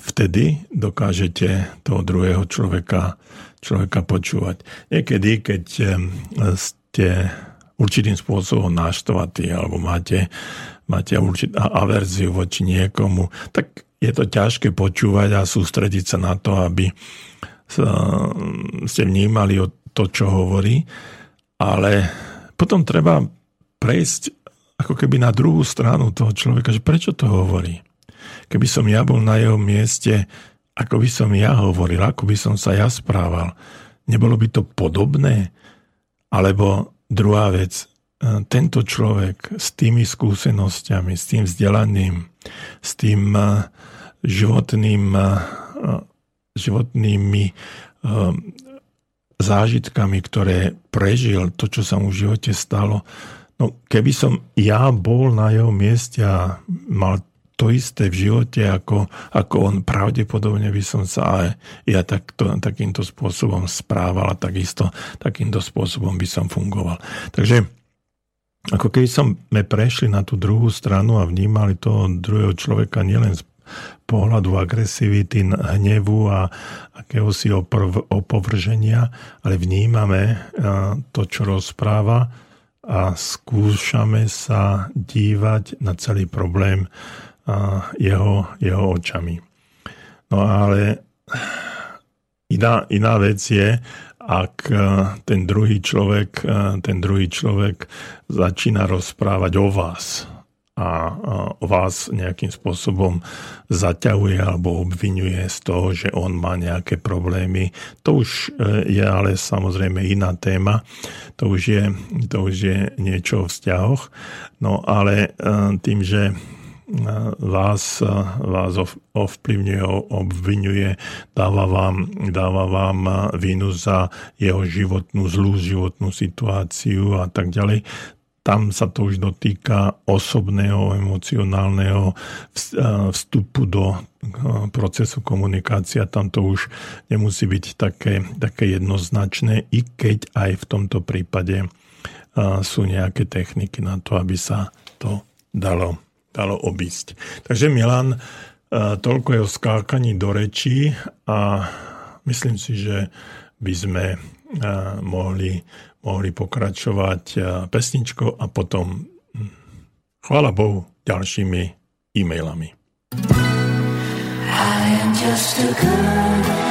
vtedy dokážete toho druhého človeka, človeka počúvať. Niekedy, keď ste určitým spôsobom náštvatí alebo máte, máte určitú averziu voči niekomu, tak je to ťažké počúvať a sústrediť sa na to, aby ste vnímali o to, čo hovorí, ale potom treba prejsť ako keby na druhú stranu toho človeka, že prečo to hovorí. Keby som ja bol na jeho mieste, ako by som ja hovoril, ako by som sa ja správal, nebolo by to podobné? Alebo druhá vec, tento človek s tými skúsenosťami, s tým vzdelaním, s tým životným, životnými zážitkami, ktoré prežil, to, čo sa mu v živote stalo. No, keby som ja bol na jeho mieste a mal to isté v živote, ako, ako on, pravdepodobne by som sa aj ja takto, takýmto spôsobom správal a takisto takýmto spôsobom by som fungoval. Takže ako keby sme prešli na tú druhú stranu a vnímali toho druhého človeka nielen z pohľadu agresivity, hnevu a akéhosi oprv, opovrženia, ale vnímame to, čo rozpráva a skúšame sa dívať na celý problém jeho, jeho očami. No ale iná, iná vec je, ak ten druhý človek, ten druhý človek začína rozprávať o vás, a vás nejakým spôsobom zaťahuje alebo obvinuje z toho, že on má nejaké problémy. To už e, je ale samozrejme iná téma. To už je, to už je niečo o vzťahoch. No ale e, tým, že vás, vás ovplyvňuje, obvinuje, dáva vám, dáva vám vínu za jeho životnú, zlú životnú situáciu a tak ďalej, tam sa to už dotýka osobného, emocionálneho vstupu do procesu komunikácia. Tam to už nemusí byť také, také jednoznačné, i keď aj v tomto prípade sú nejaké techniky na to, aby sa to dalo, dalo obísť. Takže Milan, toľko je o skákaní do rečí a myslím si, že by sme mohli mohli pokračovať eh, pesničkou a potom, hm, chvála Bohu, ďalšími e-mailami. I am just a girl,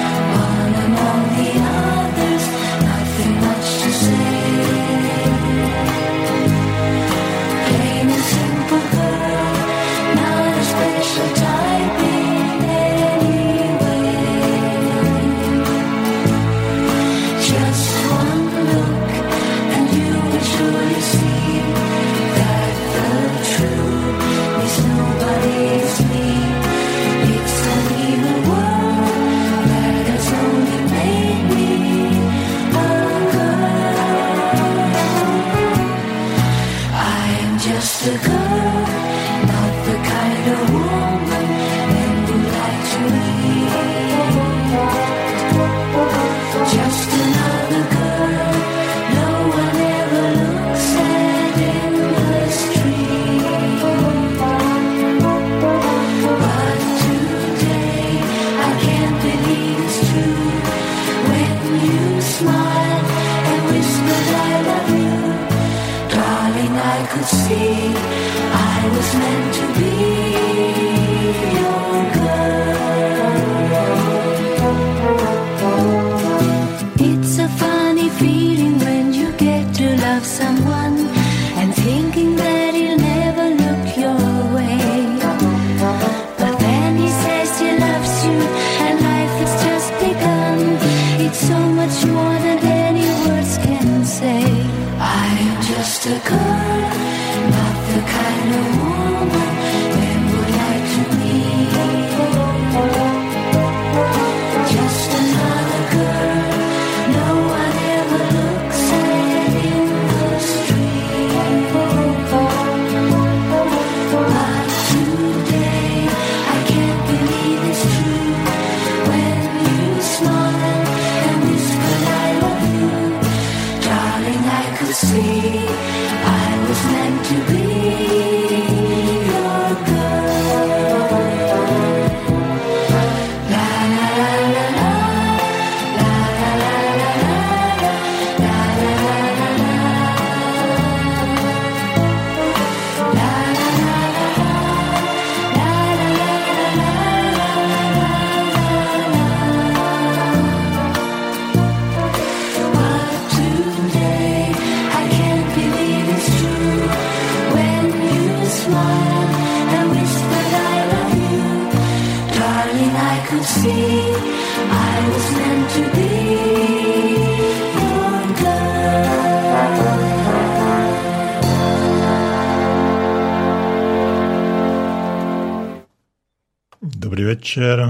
večer.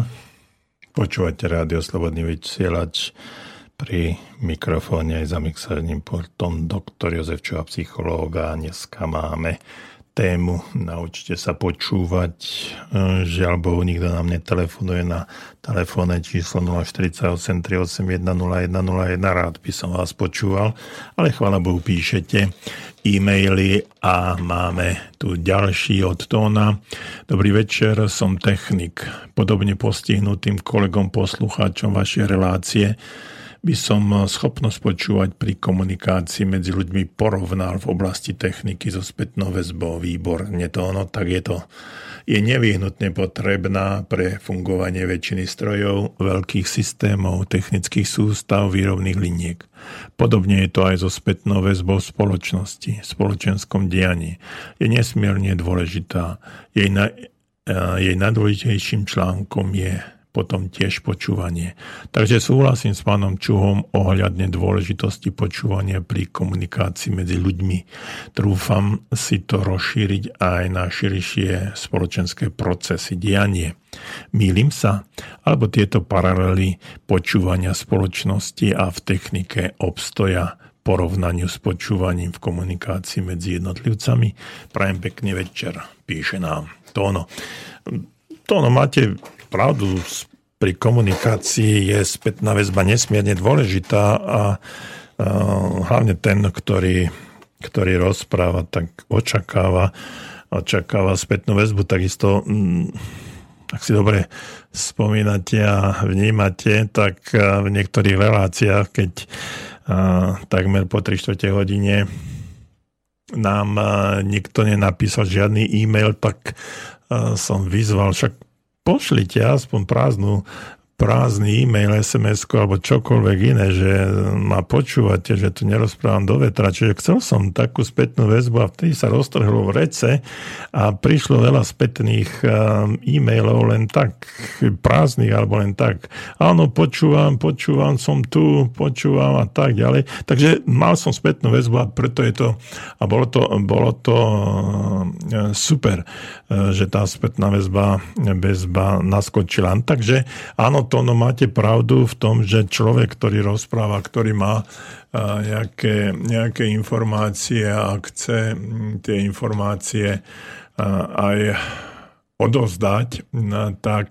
Počúvate rádio Slobodný vysielač pri mikrofóne aj za mixerným portom doktor Jozef Čuha, psychológa. Dneska máme tému Naučte sa počúvať. Žiaľ Bohu, nikto nám netelefonuje na telefónne číslo 048 381 0101. Rád by som vás počúval, ale chvála Bohu, píšete e-maily a máme tu ďalší od Tóna. Dobrý večer, som technik. Podobne postihnutým kolegom poslucháčom vašej relácie by som schopnosť počúvať pri komunikácii medzi ľuďmi porovnal v oblasti techniky so spätnou väzbou. Výborne to ono, tak je to je nevyhnutne potrebná pre fungovanie väčšiny strojov, veľkých systémov, technických sústav, výrobných liniek. Podobne je to aj so spätnou väzbou spoločnosti, spoločenskom dianí. Je nesmierne dôležitá. Jej, na, jej najdôležitejším článkom je potom tiež počúvanie. Takže súhlasím s pánom Čuhom ohľadne dôležitosti počúvania pri komunikácii medzi ľuďmi. Trúfam si to rozšíriť aj na širšie spoločenské procesy, dianie. Mýlim sa? Alebo tieto paralely počúvania spoločnosti a v technike obstoja porovnaniu s počúvaním v komunikácii medzi jednotlivcami. Prajem pekný večer, píše nám Tóno. Tóno, máte pravdu, pri komunikácii je spätná väzba nesmierne dôležitá a, hlavne ten, ktorý, ktorý rozpráva, tak očakáva, očakáva spätnú väzbu, takisto mm, ak si dobre spomínate a vnímate, tak v niektorých reláciách, keď takmer po 3 čtvrte hodine nám nikto nenapísal žiadny e-mail, tak som vyzval, však pošlite aspoň prázdnu prázdny e-mail, sms alebo čokoľvek iné, že ma počúvate, že tu nerozprávam do vetra. Čiže chcel som takú spätnú väzbu a vtedy sa roztrhlo v rece a prišlo veľa spätných um, e-mailov len tak prázdnych alebo len tak. Áno, počúvam, počúvam, som tu, počúvam a tak ďalej. Takže mal som spätnú väzbu a preto je to, a bolo to, bolo to uh, super, uh, že tá spätná väzba, väzba naskočila. Takže áno, to no máte pravdu v tom, že človek, ktorý rozpráva, ktorý má nejaké, nejaké informácie a chce tie informácie aj odozdať, tak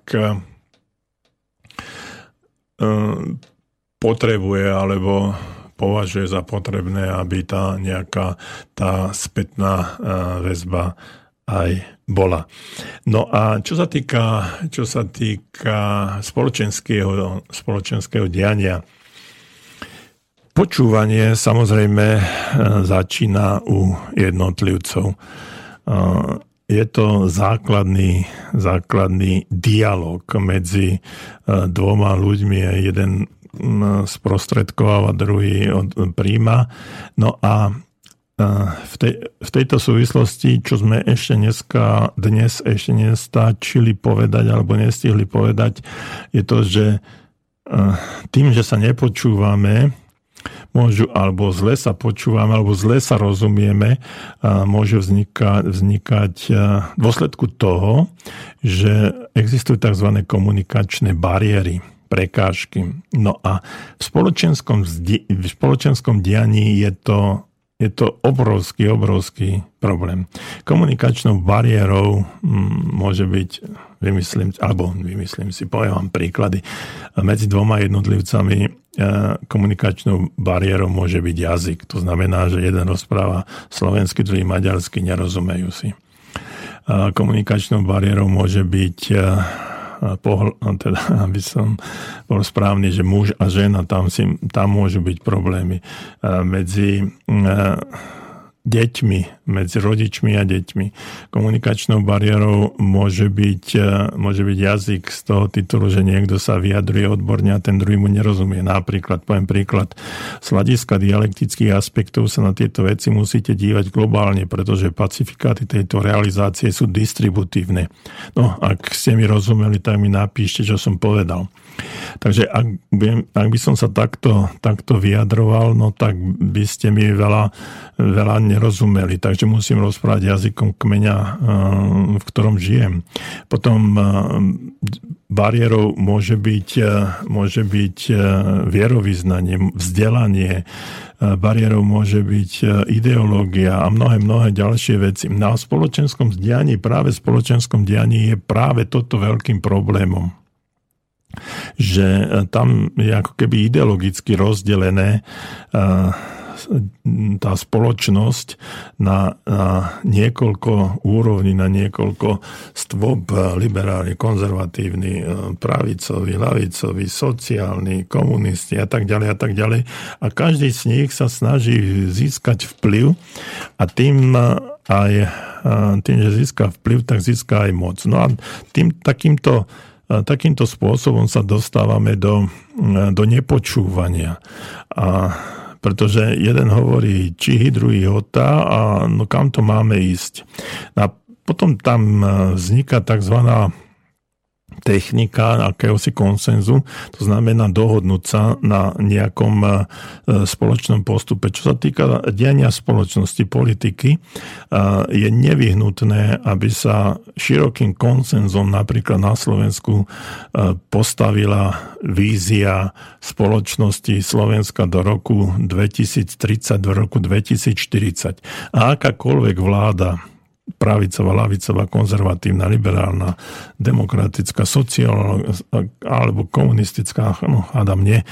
potrebuje alebo považuje za potrebné, aby tá nejaká tá spätná väzba aj bola. No a čo sa týka, čo sa týka spoločenského, spoločenského diania, počúvanie samozrejme e, začína u jednotlivcov. E, je to základný, základný dialog medzi e, dvoma ľuďmi. Jeden sprostredkováva, druhý príjma. No a v, tej, v tejto súvislosti, čo sme ešte dneska, dnes ešte nestačili povedať alebo nestihli povedať, je to, že tým, že sa nepočúvame, môžu, alebo zle sa počúvame, alebo zle sa rozumieme, môže vznikať, vznikať v dôsledku toho, že existujú tzv. komunikačné bariéry prekážky. No a v spoločenskom, v spoločenskom dianí je to je to obrovský, obrovský problém. Komunikačnou bariérou mm, môže byť, vymyslím, alebo vymyslím si, poviem vám príklady, medzi dvoma jednotlivcami e, komunikačnou bariérou môže byť jazyk. To znamená, že jeden rozpráva slovensky, druhý maďarsky, nerozumejú si. Komunikačnou bariérou môže byť e, pohl- teda, aby som bol správny, že muž a žena, tam, si, tam môžu byť problémy medzi deťmi, medzi rodičmi a deťmi. Komunikačnou bariérou môže byť, e, môže byť jazyk z toho titulu, že niekto sa vyjadruje odborne a ten druhý mu nerozumie. Napríklad, poviem príklad, z hľadiska dialektických aspektov sa na tieto veci musíte dívať globálne, pretože pacifikáty tejto realizácie sú distributívne. No, ak ste mi rozumeli, tak mi napíšte, čo som povedal. Takže ak by, ak by som sa takto, takto vyjadroval, no tak by ste mi veľa, veľa nerozumeli. Takže musím rozprávať jazykom kmeňa, eh, v ktorom žijem. Potom eh, bariérou môže byť, eh, môže byť vierovýznanie, vzdelanie, bariérou môže byť ideológia a mnohé, mnohé ďalšie veci. Na spoločenskom dianí, práve spoločenskom dianí je práve toto veľkým problémom že e, tam je ako keby ideologicky rozdelené e, tá spoločnosť na, na niekoľko úrovní, na niekoľko stôp, liberálny, konzervatívny, e, pravicový, lavicový, sociálny, komunisti a tak ďalej a tak ďalej. A každý z nich sa snaží získať vplyv a tým aj tým, že získa vplyv, tak získa aj moc. No a tým takýmto takýmto spôsobom sa dostávame do, do nepočúvania. A pretože jeden hovorí čihy, druhý hota a no kam to máme ísť. A potom tam vzniká tzv. Technika akéhosi konsenzu, to znamená dohodnúť sa na nejakom e, spoločnom postupe. Čo sa týka diania spoločnosti, politiky, e, je nevyhnutné, aby sa širokým konsenzom napríklad na Slovensku e, postavila vízia spoločnosti Slovenska do roku 2030, do roku 2040. A akákoľvek vláda pravicová, lavicová, konzervatívna, liberálna, demokratická, sociálna alebo komunistická, no hádam nie, e,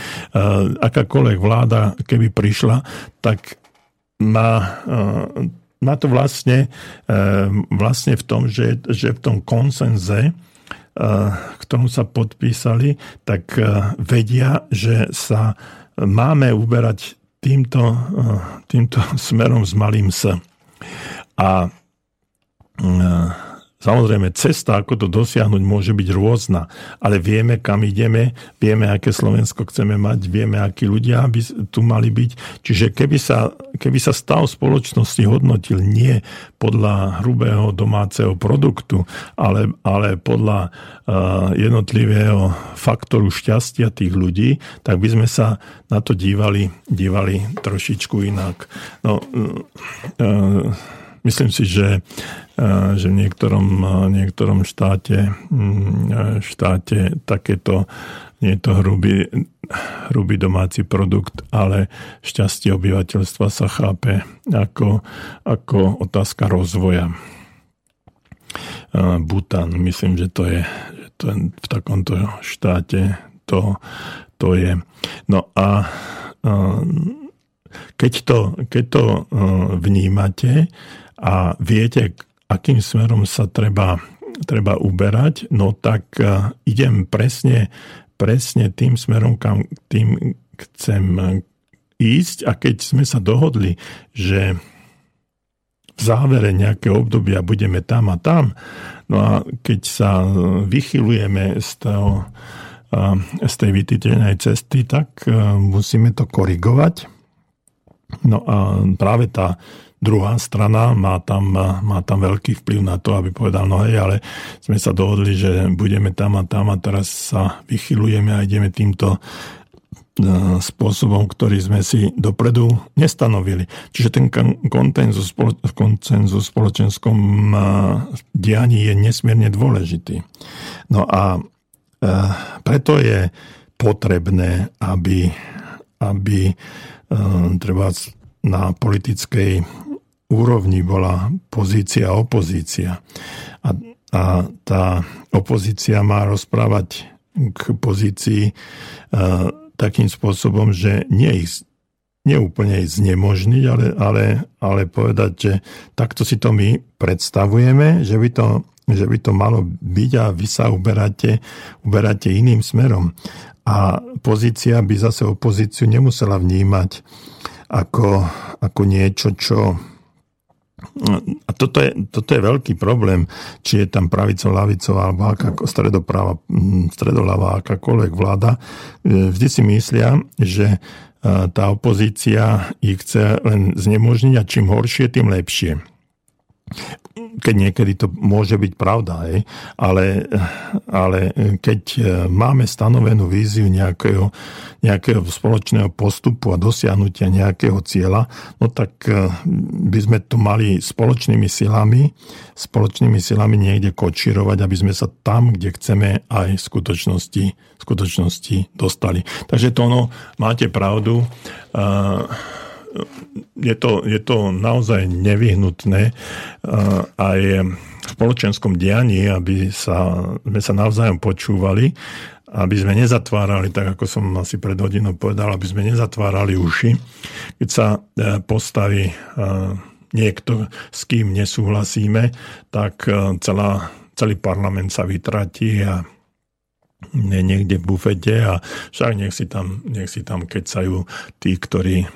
akákoľvek vláda, keby prišla, tak má, e, má to vlastne, e, vlastne v tom, že, že v tom konsenze, tomu sa podpísali, tak vedia, že sa máme uberať týmto, týmto smerom s malým S. A Samozrejme, cesta, ako to dosiahnuť, môže byť rôzna, ale vieme, kam ideme, vieme, aké Slovensko chceme mať, vieme, akí ľudia by tu mali byť. Čiže keby sa, keby sa stav spoločnosti hodnotil nie podľa hrubého domáceho produktu, ale, ale podľa uh, jednotlivého faktoru šťastia tých ľudí, tak by sme sa na to dívali, dívali trošičku inak. No, uh, myslím si, že že v niektorom, niektorom štáte, mm, štáte takéto nie je to hrubý, hrubý domáci produkt, ale šťastie obyvateľstva sa chápe ako, ako otázka rozvoja. Butan, myslím, že to je, že to v takomto štáte to, to je. No a keď to, keď to vnímate a viete, akým smerom sa treba, treba uberať, no tak e, idem presne, presne tým smerom, kam tým chcem ísť a keď sme sa dohodli, že v závere nejakého obdobia budeme tam a tam, no a keď sa vychylujeme z, toho, e, z tej vytýtenej cesty, tak e, musíme to korigovať. No a práve tá druhá strana má tam, má tam veľký vplyv na to, aby povedal, no hej, ale sme sa dohodli, že budeme tam a tam a teraz sa vychylujeme a ideme týmto e, spôsobom, ktorý sme si dopredu nestanovili. Čiže ten koncenzus, v spoločenskom e, dianí je nesmierne dôležitý. No a e, preto je potrebné, aby, aby treba na politickej úrovni bola pozícia a opozícia. A, a tá opozícia má rozprávať k pozícii e, takým spôsobom, že nie ich neúplne ich znemožniť, ale, ale, ale povedať, že takto si to my predstavujeme, že by to, že by to malo byť a vy sa uberáte, uberáte iným smerom. A pozícia by zase opozíciu nemusela vnímať ako, ako niečo, čo a toto je, toto je veľký problém, či je tam pravicová, lavicová alebo aká, stredopráva, mm, stredoľavá akákoľvek vláda. E, vždy si myslia, že e, tá opozícia ich chce len znemožniť a čím horšie, tým lepšie keď niekedy to môže byť pravda, ale, ale keď máme stanovenú víziu nejakého, nejakého spoločného postupu a dosiahnutia nejakého cieľa, no tak eh, by sme tu mali spoločnými silami, spoločnými silami niekde kočírovať, aby sme sa tam, kde chceme, aj v skutočnosti, v skutočnosti dostali. Takže to ono, máte pravdu. Uh, je to, je to naozaj nevyhnutné aj v spoločenskom dianí, aby sa, sme sa navzájom počúvali, aby sme nezatvárali, tak ako som asi pred hodinou povedal, aby sme nezatvárali uši. Keď sa e, postaví e, niekto, s kým nesúhlasíme, tak e, celá, celý parlament sa vytratí a niekde v bufete a však nech si tam, nech si tam kecajú tí, ktorí, e,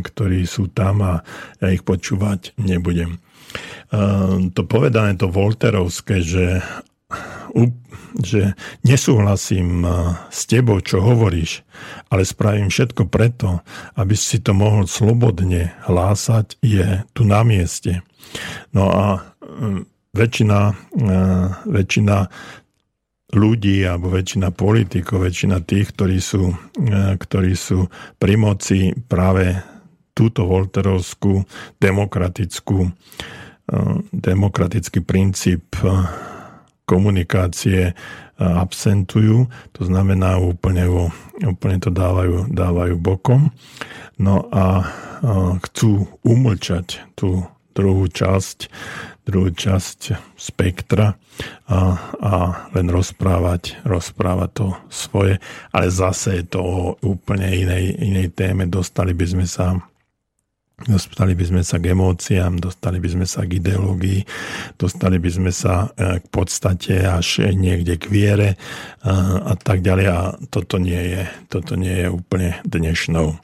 ktorí sú tam a ja ich počúvať nebudem. E, to povedané, to Volterovské, že, že nesúhlasím e, s tebou, čo hovoríš, ale spravím všetko preto, aby si to mohol slobodne hlásať, je tu na mieste. No a väčšina, väčšina ľudí alebo väčšina politikov, väčšina tých, ktorí sú, ktorí sú pri moci práve túto volterovskú demokratickú demokratický princíp komunikácie absentujú, to znamená úplne, úplne to dávajú, dávajú bokom. No a chcú umlčať tú druhú časť, druhú časť spektra a, a len rozprávať, rozprávať to svoje, ale zase je to o úplne inej, inej téme. Dostali by sme sa Dostali by sme sa k emóciám, dostali by sme sa k ideológii, dostali by sme sa e, k podstate až niekde k viere a, e, a tak ďalej. A toto nie je, toto nie je úplne dnešnou,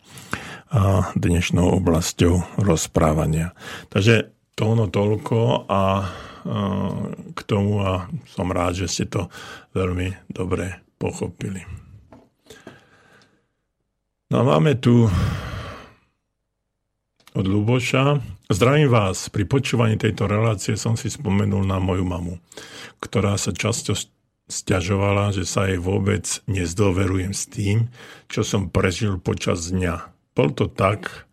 a dnešnou oblasťou rozprávania. Takže to ono toľko a, a k tomu a som rád, že ste to veľmi dobre pochopili. No a máme tu od Luboša. Zdravím vás. Pri počúvaní tejto relácie som si spomenul na moju mamu, ktorá sa často stiažovala, že sa jej vôbec nezdoverujem s tým, čo som prežil počas dňa. Bol to tak,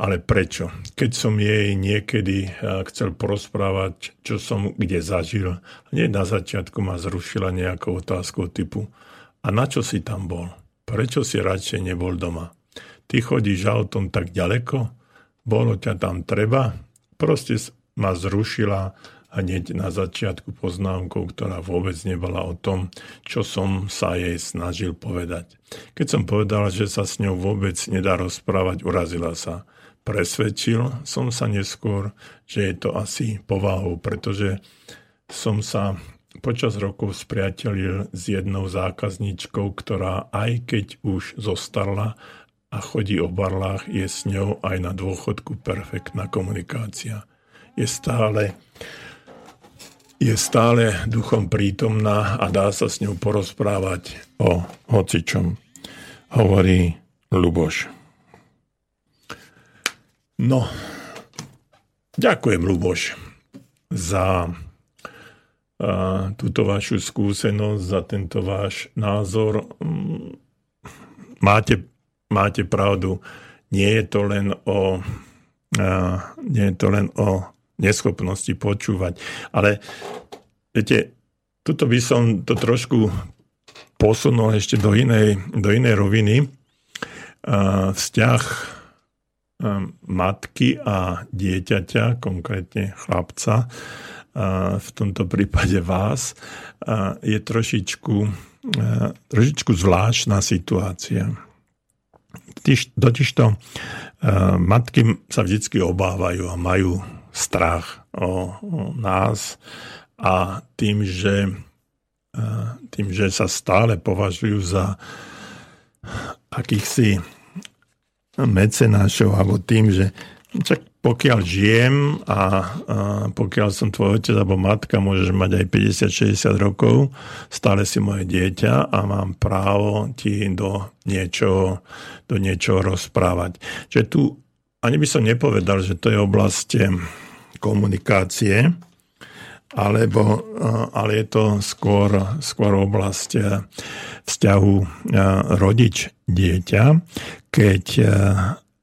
ale prečo? Keď som jej niekedy eh, chcel porozprávať, čo som kde zažil, hneď na začiatku ma zrušila nejakou otázkou typu a na čo si tam bol? Prečo si radšej nebol doma? Ty chodíš autom tak ďaleko? bolo ťa tam treba, proste ma zrušila hneď na začiatku poznámkou, ktorá vôbec nebola o tom, čo som sa jej snažil povedať. Keď som povedal, že sa s ňou vôbec nedá rozprávať, urazila sa. Presvedčil som sa neskôr, že je to asi povahou, pretože som sa počas rokov spriatelil s jednou zákazníčkou, ktorá aj keď už zostarla a chodí o barlách, je s ňou aj na dôchodku perfektná komunikácia. Je stále, je stále duchom prítomná a dá sa s ňou porozprávať o hocičom, hovorí Luboš. No, ďakujem Luboš za a, túto vašu skúsenosť, za tento váš názor. Mm, máte máte pravdu, nie je to len o, nie je to len o neschopnosti počúvať. Ale viete, tuto by som to trošku posunul ešte do inej, do inej roviny. Vzťah matky a dieťaťa, konkrétne chlapca, v tomto prípade vás, je trošičku, trošičku zvláštna situácia. Totižto matky sa vždy obávajú a majú strach o, nás a tým, že, tým, že sa stále považujú za akýchsi mecenášov, alebo tým, že čak pokiaľ žijem a, a pokiaľ som tvoj otec alebo matka, môžeš mať aj 50-60 rokov, stále si moje dieťa a mám právo ti do niečoho, do niečoho rozprávať. Čiže tu ani by som nepovedal, že to je oblasť komunikácie, alebo, ale je to skôr, skôr oblasť vzťahu rodič-dieťa, keď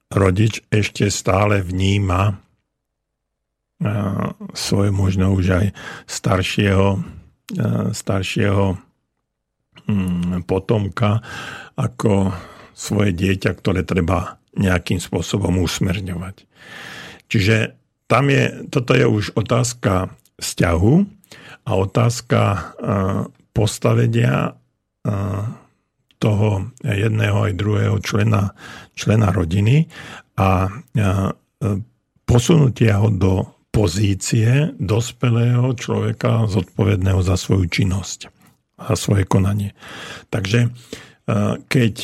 rodič ešte stále vníma svoje možno už aj staršieho, staršieho mm, potomka ako svoje dieťa, ktoré treba nejakým spôsobom usmerňovať. Čiže tam je, toto je už otázka vzťahu a otázka postavenia toho jedného aj druhého člena, člena rodiny a posunutia ho do pozície dospelého človeka zodpovedného za svoju činnosť a svoje konanie. Takže keď,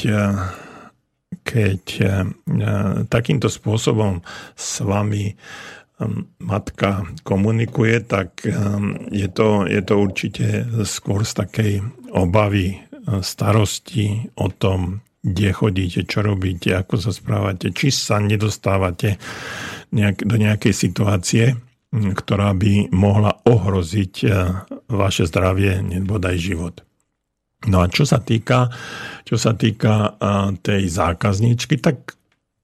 keď takýmto spôsobom s vami matka komunikuje, tak je to, je to určite skôr z takej obavy starosti o tom, kde chodíte, čo robíte, ako sa správate, či sa nedostávate nejak, do nejakej situácie, ktorá by mohla ohroziť vaše zdravie, nebodaj život. No a čo sa týka, čo sa týka tej zákazníčky, tak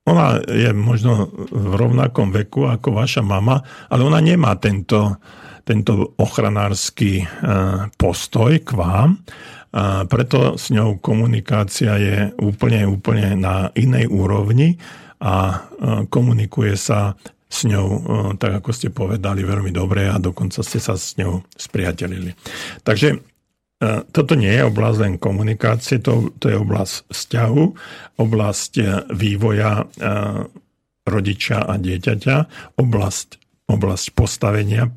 ona je možno v rovnakom veku ako vaša mama, ale ona nemá tento, tento ochranársky postoj k vám. A preto s ňou komunikácia je úplne, úplne na inej úrovni a komunikuje sa s ňou, tak ako ste povedali, veľmi dobre a dokonca ste sa s ňou spriatelili. Takže E, toto nie je oblasť len komunikácie, to, to je oblasť vzťahu, oblasť e, vývoja e, rodiča a dieťaťa, oblasť, oblasť postavenia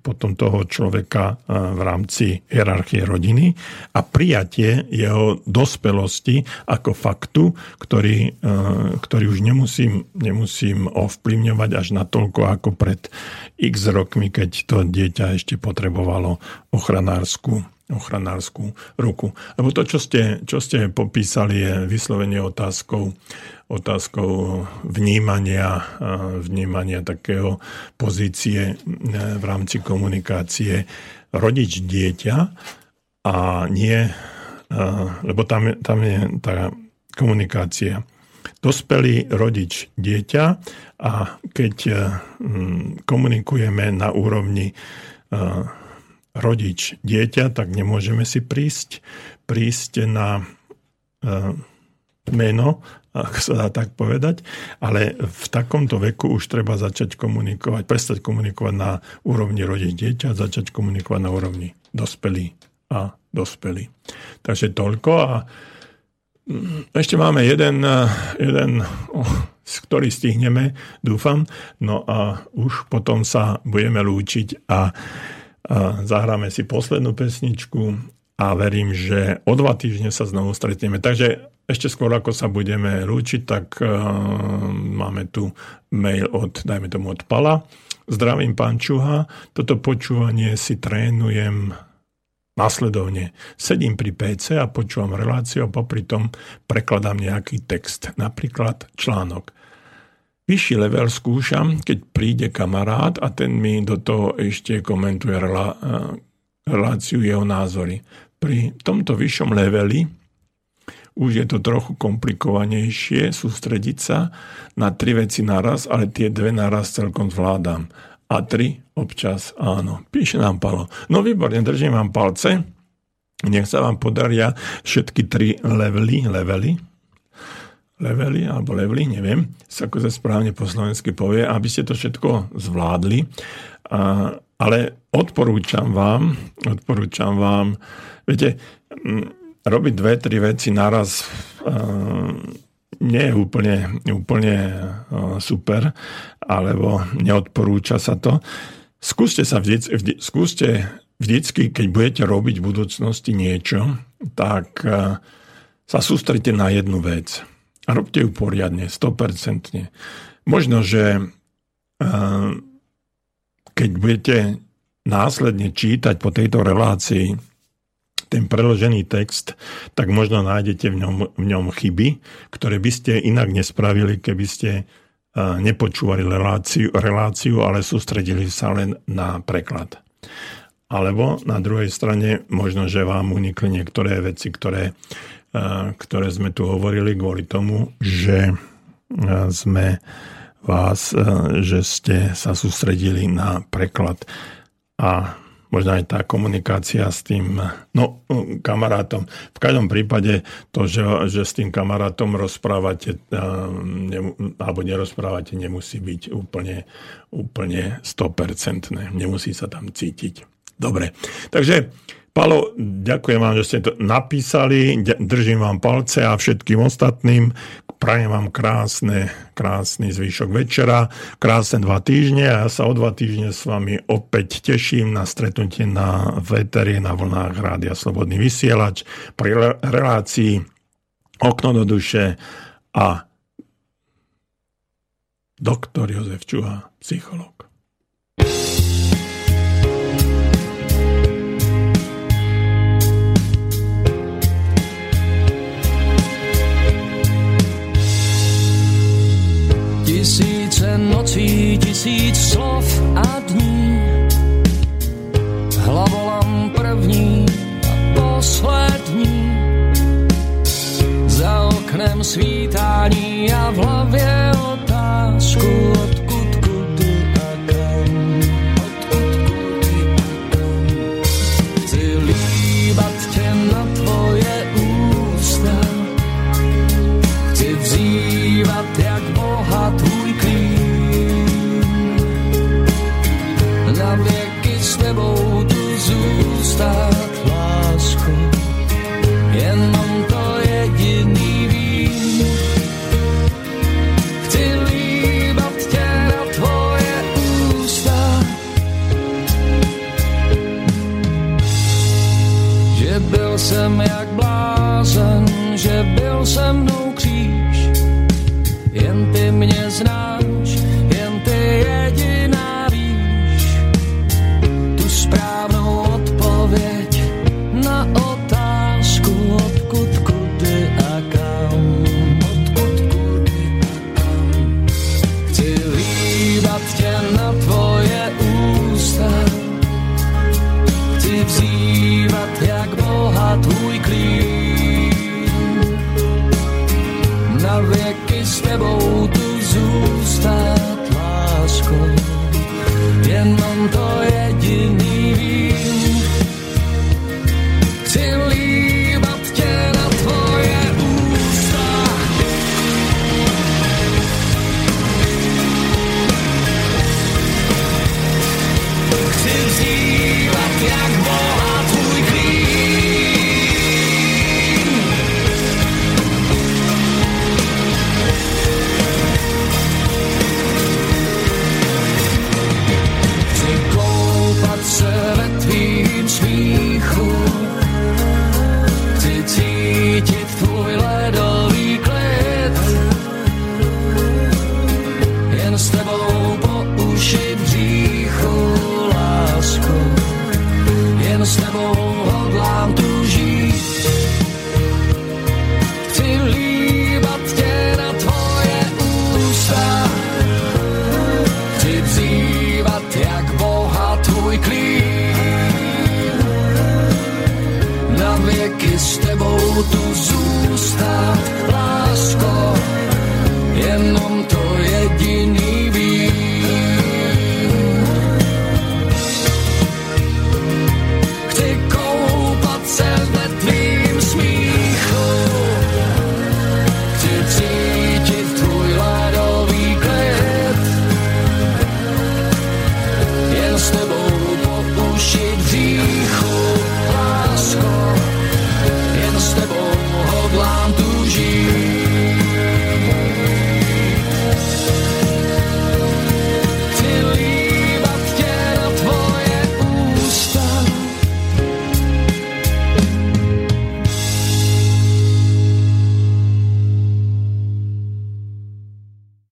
potom toho človeka v rámci hierarchie rodiny a prijatie jeho dospelosti ako faktu, ktorý, ktorý už nemusím, nemusím ovplyvňovať až natoľko ako pred x rokmi, keď to dieťa ešte potrebovalo ochranárskú ochranárskú ruku. Lebo to, čo ste, čo ste popísali, je vyslovene otázkou, otázkou vnímania, vnímania takého pozície e, v rámci komunikácie rodič dieťa a nie, e, lebo tam, tam je tá komunikácia. Dospelý rodič dieťa a keď e, komunikujeme na úrovni rodič dieťa, tak nemôžeme si prísť, prísť na meno, ak sa dá tak povedať, ale v takomto veku už treba začať komunikovať, prestať komunikovať na úrovni rodič dieťa, začať komunikovať na úrovni dospelý a dospelý. Takže toľko a mm, ešte máme jeden, jeden ktorý stihneme, dúfam. No a už potom sa budeme lúčiť a Zahráme si poslednú pesničku a verím, že o dva týždne sa znovu stretneme. Takže ešte skôr, ako sa budeme lúčiť, tak uh, máme tu mail od, dajme tomu, od Pala. Zdravím, pán Čuha. Toto počúvanie si trénujem následovne. Sedím pri PC a počúvam reláciu a popri tom prekladám nejaký text, napríklad článok. Vyšší level skúšam, keď príde kamarát a ten mi do toho ešte komentuje relá, reláciu jeho názory. Pri tomto vyššom leveli už je to trochu komplikovanejšie sústrediť sa na tri veci naraz, ale tie dve naraz celkom zvládam. A tri občas áno. Píše nám Palo. No výborne, držím vám palce. Nech sa vám podaria všetky tri levely, levely levely, alebo levely, neviem, ako sa správne po slovensky povie, aby ste to všetko zvládli. A, ale odporúčam vám, odporúčam vám, viete, robiť dve, tri veci naraz nie je úplne, úplne super, alebo neodporúča sa to. Skúste sa vždy, vždy, skúste vždycky, keď budete robiť v budúcnosti niečo, tak sa sústrite na jednu vec a robte ju poriadne, 100%. Možno, že keď budete následne čítať po tejto relácii ten preložený text, tak možno nájdete v ňom, v ňom chyby, ktoré by ste inak nespravili, keby ste nepočúvali reláciu, reláciu, ale sústredili sa len na preklad. Alebo na druhej strane možno, že vám unikli niektoré veci, ktoré ktoré sme tu hovorili kvôli tomu, že sme vás, že ste sa sústredili na preklad a možno aj tá komunikácia s tým no, kamarátom. V každom prípade to, že, že s tým kamarátom rozprávate alebo nerozprávate, nemusí byť úplne, úplne 100%. Nemusí sa tam cítiť. Dobre, takže Palo, ďakujem vám, že ste to napísali, držím vám palce a všetkým ostatným prajem vám krásne, krásny zvyšok večera, krásne dva týždne a ja sa o dva týždne s vami opäť teším na stretnutie na veteri na vlnách Rádia Slobodný vysielač pri relácii Okno do duše a doktor Jozef Čuha, psycholog. Love.